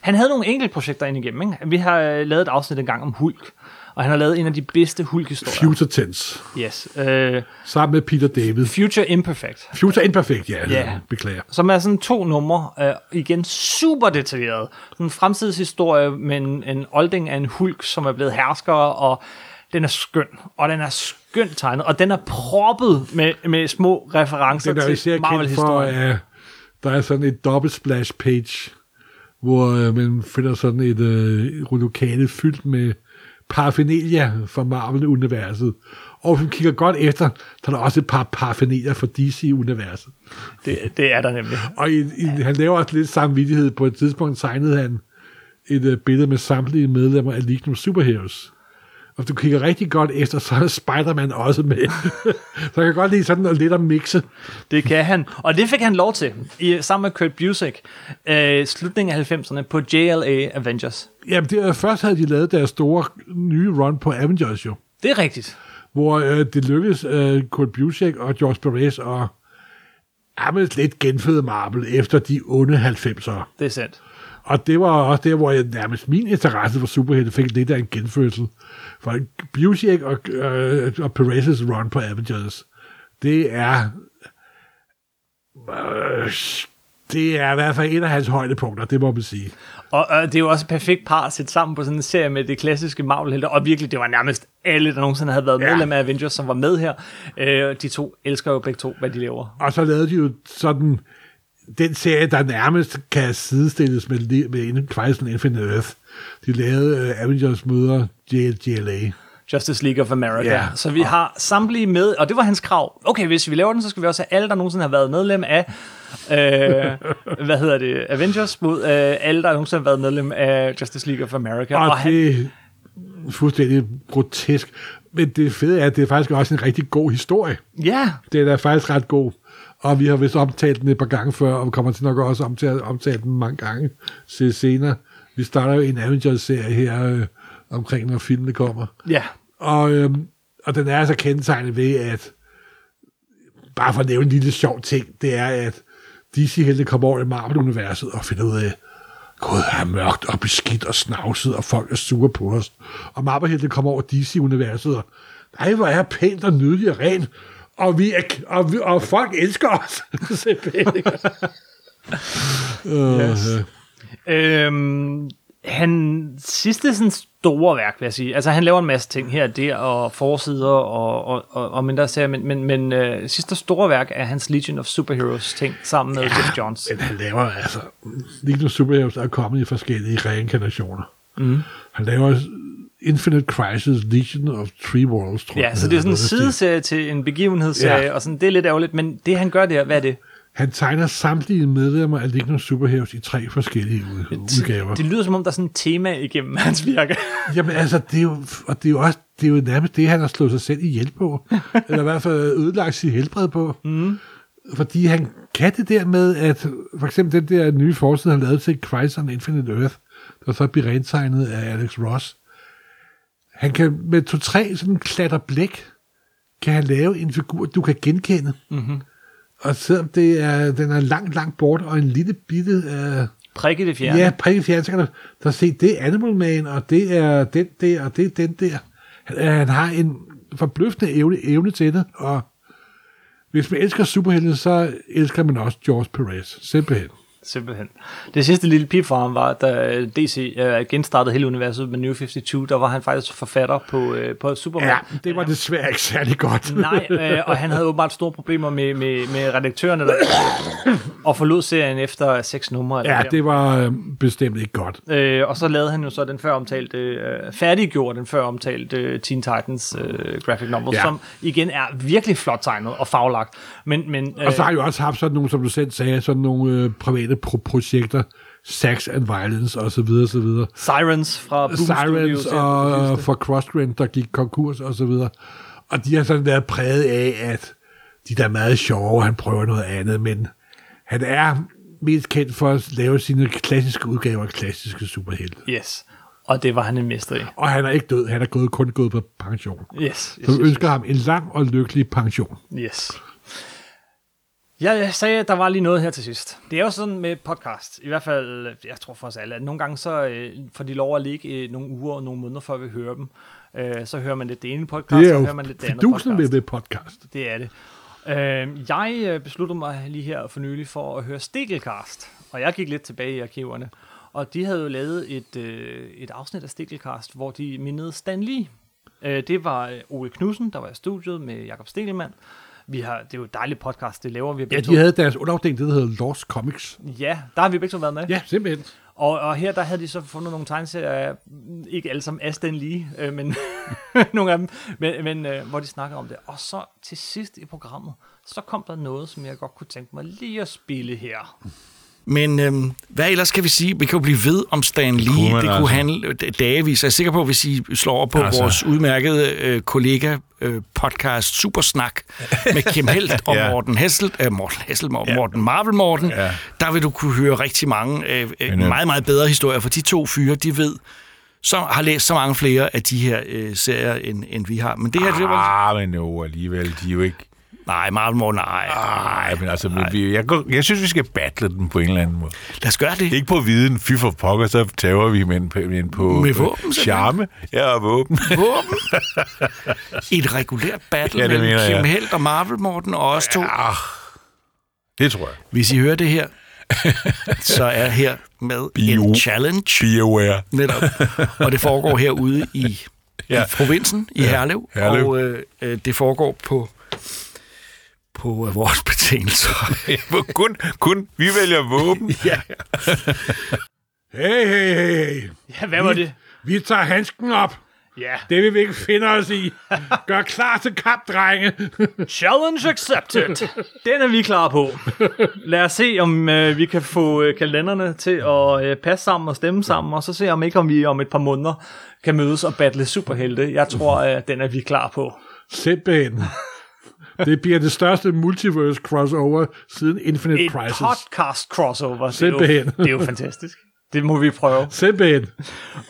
Speaker 2: han havde nogle enkelte projekter ind igennem, ikke? Vi har øh, lavet et afsnit engang om Hulk, og han har lavet en af de bedste Hulk-historier.
Speaker 3: Future Tense.
Speaker 2: Yes. Øh,
Speaker 3: Sammen med Peter David.
Speaker 2: Future Imperfect,
Speaker 3: Future Imperfect, ja.
Speaker 2: Ja.
Speaker 3: Beklager.
Speaker 2: som er sådan to numre, øh, igen super detaljeret. En fremtidshistorie med en, en olding af en Hulk, som er blevet hersker, og den er skøn, og den er skønt tegnet, og den er proppet med, med små referencer
Speaker 3: Den er
Speaker 2: til
Speaker 3: kendt for,
Speaker 2: Marvel-historien.
Speaker 3: at der er sådan et dobbelt splash page, hvor øh, man finder sådan et øh, lokale fyldt med paraphernalia fra Marvel-universet. Og hvis man kigger godt efter, så er der også et par paraphernalia fra DC-universet.
Speaker 2: Det, det er der nemlig.
Speaker 3: Og i, i, han laver også lidt samvittighed. På et tidspunkt tegnede han et uh, billede med samtlige medlemmer af of Superheroes. Og hvis du kigger rigtig godt efter, så er Spider-Man også med. *laughs* så jeg kan godt lide sådan lidt at mixe.
Speaker 2: Det kan han. Og det fik han lov til, i, sammen med Kurt Busiek, øh, slutningen af 90'erne på JLA Avengers.
Speaker 3: Jamen, det, først havde de lavet deres store nye run på Avengers jo.
Speaker 2: Det er rigtigt.
Speaker 3: Hvor øh, det lykkedes øh, Kurt Busiek og George Perez at jamen, lidt genføde Marvel efter de onde 90'ere.
Speaker 2: Det er sandt.
Speaker 3: Og det var også der, hvor jeg, nærmest min interesse for superhelte fik lidt af en genfødsel. For Busiek og, øh, og Perez's run på Avengers, det er... Øh, det er i hvert fald et af hans højdepunkter, det må man sige.
Speaker 2: Og øh, det er jo også et perfekt par at sætte sammen på sådan en serie med det klassiske marvel Og virkelig, det var nærmest alle, der nogensinde havde været
Speaker 3: Ja.
Speaker 2: medlem af Avengers, som var med her. Øh, de to elsker jo begge to, hvad de laver.
Speaker 3: Og så lavede de jo sådan den serie, der nærmest kan sidestilles med, med Crisis on Infinite Earth. De lavede uh, Avengers møder JLA.
Speaker 2: Justice League of America.
Speaker 3: Ja.
Speaker 2: Så vi har samtlige med, og det var hans krav. Okay, hvis vi laver den, så skal vi også have alle, der nogensinde har været medlem af, øh, hvad hedder det, Avengers, mod øh, alle, der nogensinde har været medlem af Justice League of America.
Speaker 3: Og, og
Speaker 2: han,
Speaker 3: det er fuldstændig grotesk. Men det fede er, at det er faktisk også en rigtig god historie.
Speaker 2: ja,
Speaker 3: Den er faktisk ret god. Og vi har vist omtalt den et par gange før, og vi kommer til nok også om til at omtale den mange gange se senere. Vi starter jo en Avengers-serie her øh, omkring, når filmene kommer.
Speaker 2: ja,
Speaker 3: Og, øhm, og den er altså kendetegnet ved, at bare for at nævne en lille sjov ting, det er, at DC-helte kommer over i Marvel-universet og finder ud af, Gud, er mørkt og beskidt og snavset, og folk er sure på os. Og Marvel-helte kommer over DC-universet, og nej, hvor er pænt og nydeligt og rent, og, vi er, og, vi, og folk elsker os. Simpelthen, *laughs* *laughs*
Speaker 2: Yes.
Speaker 3: øh.
Speaker 2: Øhm, han sidste sådan store værk, vil jeg sige. Altså, han laver en masse ting her og der, og forsider og, og, og, og mindre serier, men, men, men øh, sidste store værk er hans Legion of Superheroes ting, sammen med Jeff Johns.
Speaker 3: Men han laver altså... Legion of Superheroes er kommet i forskellige reinkarnationer. Mm. Han laver Infinite Crisis, Legion of Three Worlds, tror
Speaker 2: Ja,
Speaker 3: jeg,
Speaker 2: så det er sådan en sideserie til en begivenhedsserie,
Speaker 3: Ja.
Speaker 2: ja. og sådan, det er lidt ærgerligt, men det han gør der, hvad er det?
Speaker 3: Han tegner samtlige medlemmer af of Superheroes i tre forskellige ud- udgaver.
Speaker 2: Det lyder som om, der er sådan et tema igennem *laughs* hans virke.
Speaker 3: Jamen altså, det er jo, og det er jo også det er jo nærmest det, han har slået sig selv ihjel på. *laughs* eller i hvert fald ødelagt sit helbred på. Mm. Fordi han kan det der med, at for eksempel den der nye forside, han lavede til Crisis on Infinite Earth, der så bliver rentegnet af Alex Ross. Han kan med to-tre sådan klatter blæk, kan han lave en figur, du kan genkende. Mm-hmm. Og selvom det er, den er langt, langt bort, og en lille bitte... Øh,
Speaker 2: Prik i det fjerne.
Speaker 3: Ja, prik i fjern, så kan du, der se, det er Animal Man, og det er den der, og det er den der. Han, øh, han har en forbløffende evne, evne til det, og hvis man elsker superhelte, så elsker man også George Perez, simpelthen.
Speaker 2: Simpelthen. Det sidste lille pip for ham var, da DC øh, genstartede hele universet med New 52, der var han faktisk forfatter på, øh, på Superman.
Speaker 3: Ja, det var desværre ikke særlig godt. *laughs*
Speaker 2: Nej, øh, og han havde åbenbart store problemer med, med, med redaktørerne, der, *coughs* og forlod serien efter seks numre.
Speaker 3: Ja, det var øh, bestemt ikke godt.
Speaker 2: Øh, og så lavede han jo så den før omtalte, øh, færdiggjorde den før omtalte øh, Teen Titans øh, graphic novel,
Speaker 3: Ja.
Speaker 2: ja. som igen er virkelig flot tegnet og faglagt. Men, men, øh,
Speaker 3: Og så har jeg jo også haft sådan nogle, som du selv sagde, sådan nogle øh, private pro- projekter, Sex and Violence og så videre, så videre.
Speaker 2: Sirens fra Boom
Speaker 3: Sirens
Speaker 2: Studios. ja,
Speaker 3: og for Crossgrend, der gik konkurs og så videre. Og de har sådan været præget af, at de der er meget sjove, han prøver noget andet, men han er mest kendt for at lave sine klassiske udgaver af klassiske superhelte.
Speaker 2: Yes, og det var han en mester i.
Speaker 3: Og han er ikke død, han er gået, kun gået på pension.
Speaker 2: Yes, yes,
Speaker 3: Så
Speaker 2: yes,
Speaker 3: vi ønsker ham en lang og lykkelig pension.
Speaker 2: yes. Jeg sagde, at der var lige noget her til sidst. Det er jo sådan med podcast, i hvert fald, jeg tror for os alle, at nogle gange så øh, får de lov at ligge øh, nogle uger og nogle måneder, før vi hører dem. Øh, så hører man lidt det ene podcast,
Speaker 3: Det er
Speaker 2: så hører man lidt det andet podcast.
Speaker 3: ved det podcast.
Speaker 2: Det er det. Øh, jeg øh, besluttede mig lige her for nylig for at høre Stikkelcast, og jeg gik lidt tilbage i arkiverne. Og de havde jo lavet et, øh, et afsnit af Stikkelcast, hvor de mindede Stan Lee. Øh, det var øh, Ole Knudsen, der var i studiet med Jakob Stikkelmann. Vi har, det er jo et dejligt podcast, det laver vi
Speaker 3: Ja, de havde deres underafdeling, det der hedder Lost Comics.
Speaker 2: to. Ja, der har vi begge to været med.
Speaker 3: Ja, simpelthen.
Speaker 2: Og, og her der havde de så fundet nogle tegneserier, ikke alle sammen af Stan Lee, øh, men *laughs* nogle af dem, men, men øh, hvor de snakkede om det. Og så til sidst i programmet, så kom der noget, som jeg godt kunne tænke mig lige at spille her.
Speaker 1: Men øhm, hvad ellers kan vi sige? Vi kan jo blive ved om Stan Lee.
Speaker 4: kunne
Speaker 1: det kunne
Speaker 4: altså.
Speaker 1: handle d- dagevis. Jeg er sikker på, hvis I slår over på
Speaker 4: Altså.
Speaker 1: vores udmærkede øh, kollega øh, podcast Supersnak *laughs* med Kim Helt og
Speaker 4: Ja.
Speaker 1: Morten Hessel, øh, Morten Hessel, Morten,
Speaker 4: Ja.
Speaker 1: Morten Marvel Morten,
Speaker 4: Ja.
Speaker 1: der vil du kunne høre rigtig mange øh, øh,
Speaker 4: øh,
Speaker 1: meget, meget bedre historier, for de to fyre, de ved, så har læst så mange flere af de her øh, serier, end, end vi har. Men det her, det var...
Speaker 4: Ah, men jo alligevel, de er jo ikke...
Speaker 1: Nej, Marvel nej.
Speaker 4: Nej, men altså, men vi, jeg, jeg synes, vi skal battle den på en eller anden måde.
Speaker 1: Lad os gøre det.
Speaker 4: Ikke på viden, fy for pokker, så tager vi men på, men på
Speaker 1: Med
Speaker 4: på
Speaker 1: våben,
Speaker 4: charme. Ja, og våben.
Speaker 1: våben. *laughs* Et regulært battle
Speaker 4: Ja,
Speaker 1: ja, mellem
Speaker 4: mener
Speaker 1: Kim
Speaker 4: jeg.
Speaker 1: Helt og Marvel Morten og os to.
Speaker 4: Ah, det tror jeg.
Speaker 1: Hvis I hører det her, så er her med
Speaker 4: Bio.
Speaker 1: en challenge.
Speaker 4: BioWare.
Speaker 1: Netop. Og det foregår herude i, ja.
Speaker 4: Ja.
Speaker 1: i provinsen, i Herlev.
Speaker 4: Herlev.
Speaker 1: Og øh, øh, det foregår på, på øh, vores betingelser. *laughs*
Speaker 4: kun, kun, vi vælger våben. *laughs*
Speaker 1: ja.
Speaker 3: Hey, hey, hey, hey.
Speaker 2: Ja, hvad var det?
Speaker 3: Vi tager handsken op.
Speaker 2: Ja,
Speaker 3: Det vil vi ikke finde os i. Gør klar til kamp, drenge. *laughs*
Speaker 2: challenge accepted. Den er vi klar på. Lad os se, om øh, vi kan få øh, kalenderne til at øh, passe sammen og stemme sammen, og så se om ikke, om vi om et par måneder kan mødes og battle superhelte. Jeg tror, at den er vi klar på.
Speaker 3: Simpelthen. Det bliver det største multiverse crossover siden Infinite
Speaker 2: Et
Speaker 3: Crisis.
Speaker 2: podcast crossover. Det er, jo,
Speaker 3: Simpelthen.
Speaker 2: det er jo fantastisk. Det må vi prøve.
Speaker 3: Simpelthen.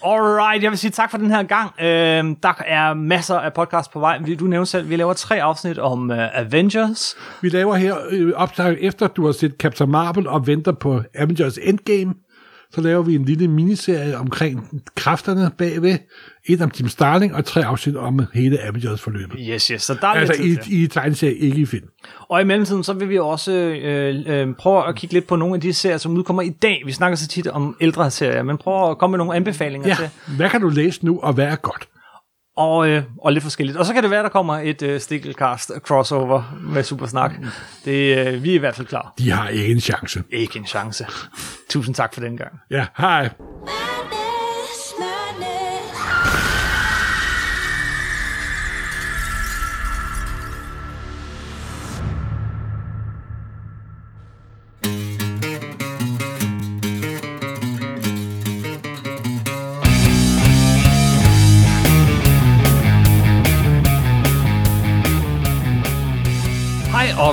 Speaker 2: Alright, jeg vil sige tak for den her gang. Øh, der er masser af podcasts på vej. Du nævnte selv, vi laver tre afsnit om uh, Avengers.
Speaker 3: Vi laver her øh, efter, du har set Captain Marvel og venter på Avengers Endgame. Så laver vi en lille miniserie omkring kræfterne bagved. Et om Tim Starling og tre afsnit om hele Avengers forløbet.
Speaker 2: Yes, yes, så der er
Speaker 3: Altså
Speaker 2: lidt tid
Speaker 3: i,
Speaker 2: til.
Speaker 3: i tegneserie, ikke i film.
Speaker 2: Og i mellemtiden, så vil vi også øh, øh, prøve at kigge lidt på nogle af de serier, som udkommer i dag. Vi snakker så tit om ældre serier, men prøv at komme med nogle anbefalinger
Speaker 3: Ja,
Speaker 2: til.
Speaker 3: hvad kan du læse nu, og hvad er godt?
Speaker 2: Og, øh, og lidt forskelligt. Og så kan det være, der kommer et øh, Stikkelcast crossover med Supersnak. Det, øh, vi er i hvert fald klar.
Speaker 3: De har ikke en chance.
Speaker 2: Ikke en chance. Tusind tak for den gang.
Speaker 3: Ja, hej.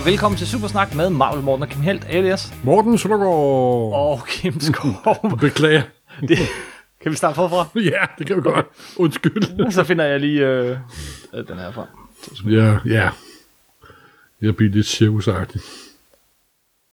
Speaker 2: Velkommen til Supersnak med Marvel Morten og Kim Helt, alias
Speaker 3: Morten Søndergaard.
Speaker 2: og Kim Skov. *laughs*
Speaker 3: Beklager.
Speaker 2: det, kan vi starte forfra? *laughs*
Speaker 3: Ja, det kan vi godt. Undskyld. *laughs*
Speaker 2: Så finder jeg lige øh, den her frem.
Speaker 3: Ja, ja. Jeg bliver lidt cirkusagtig.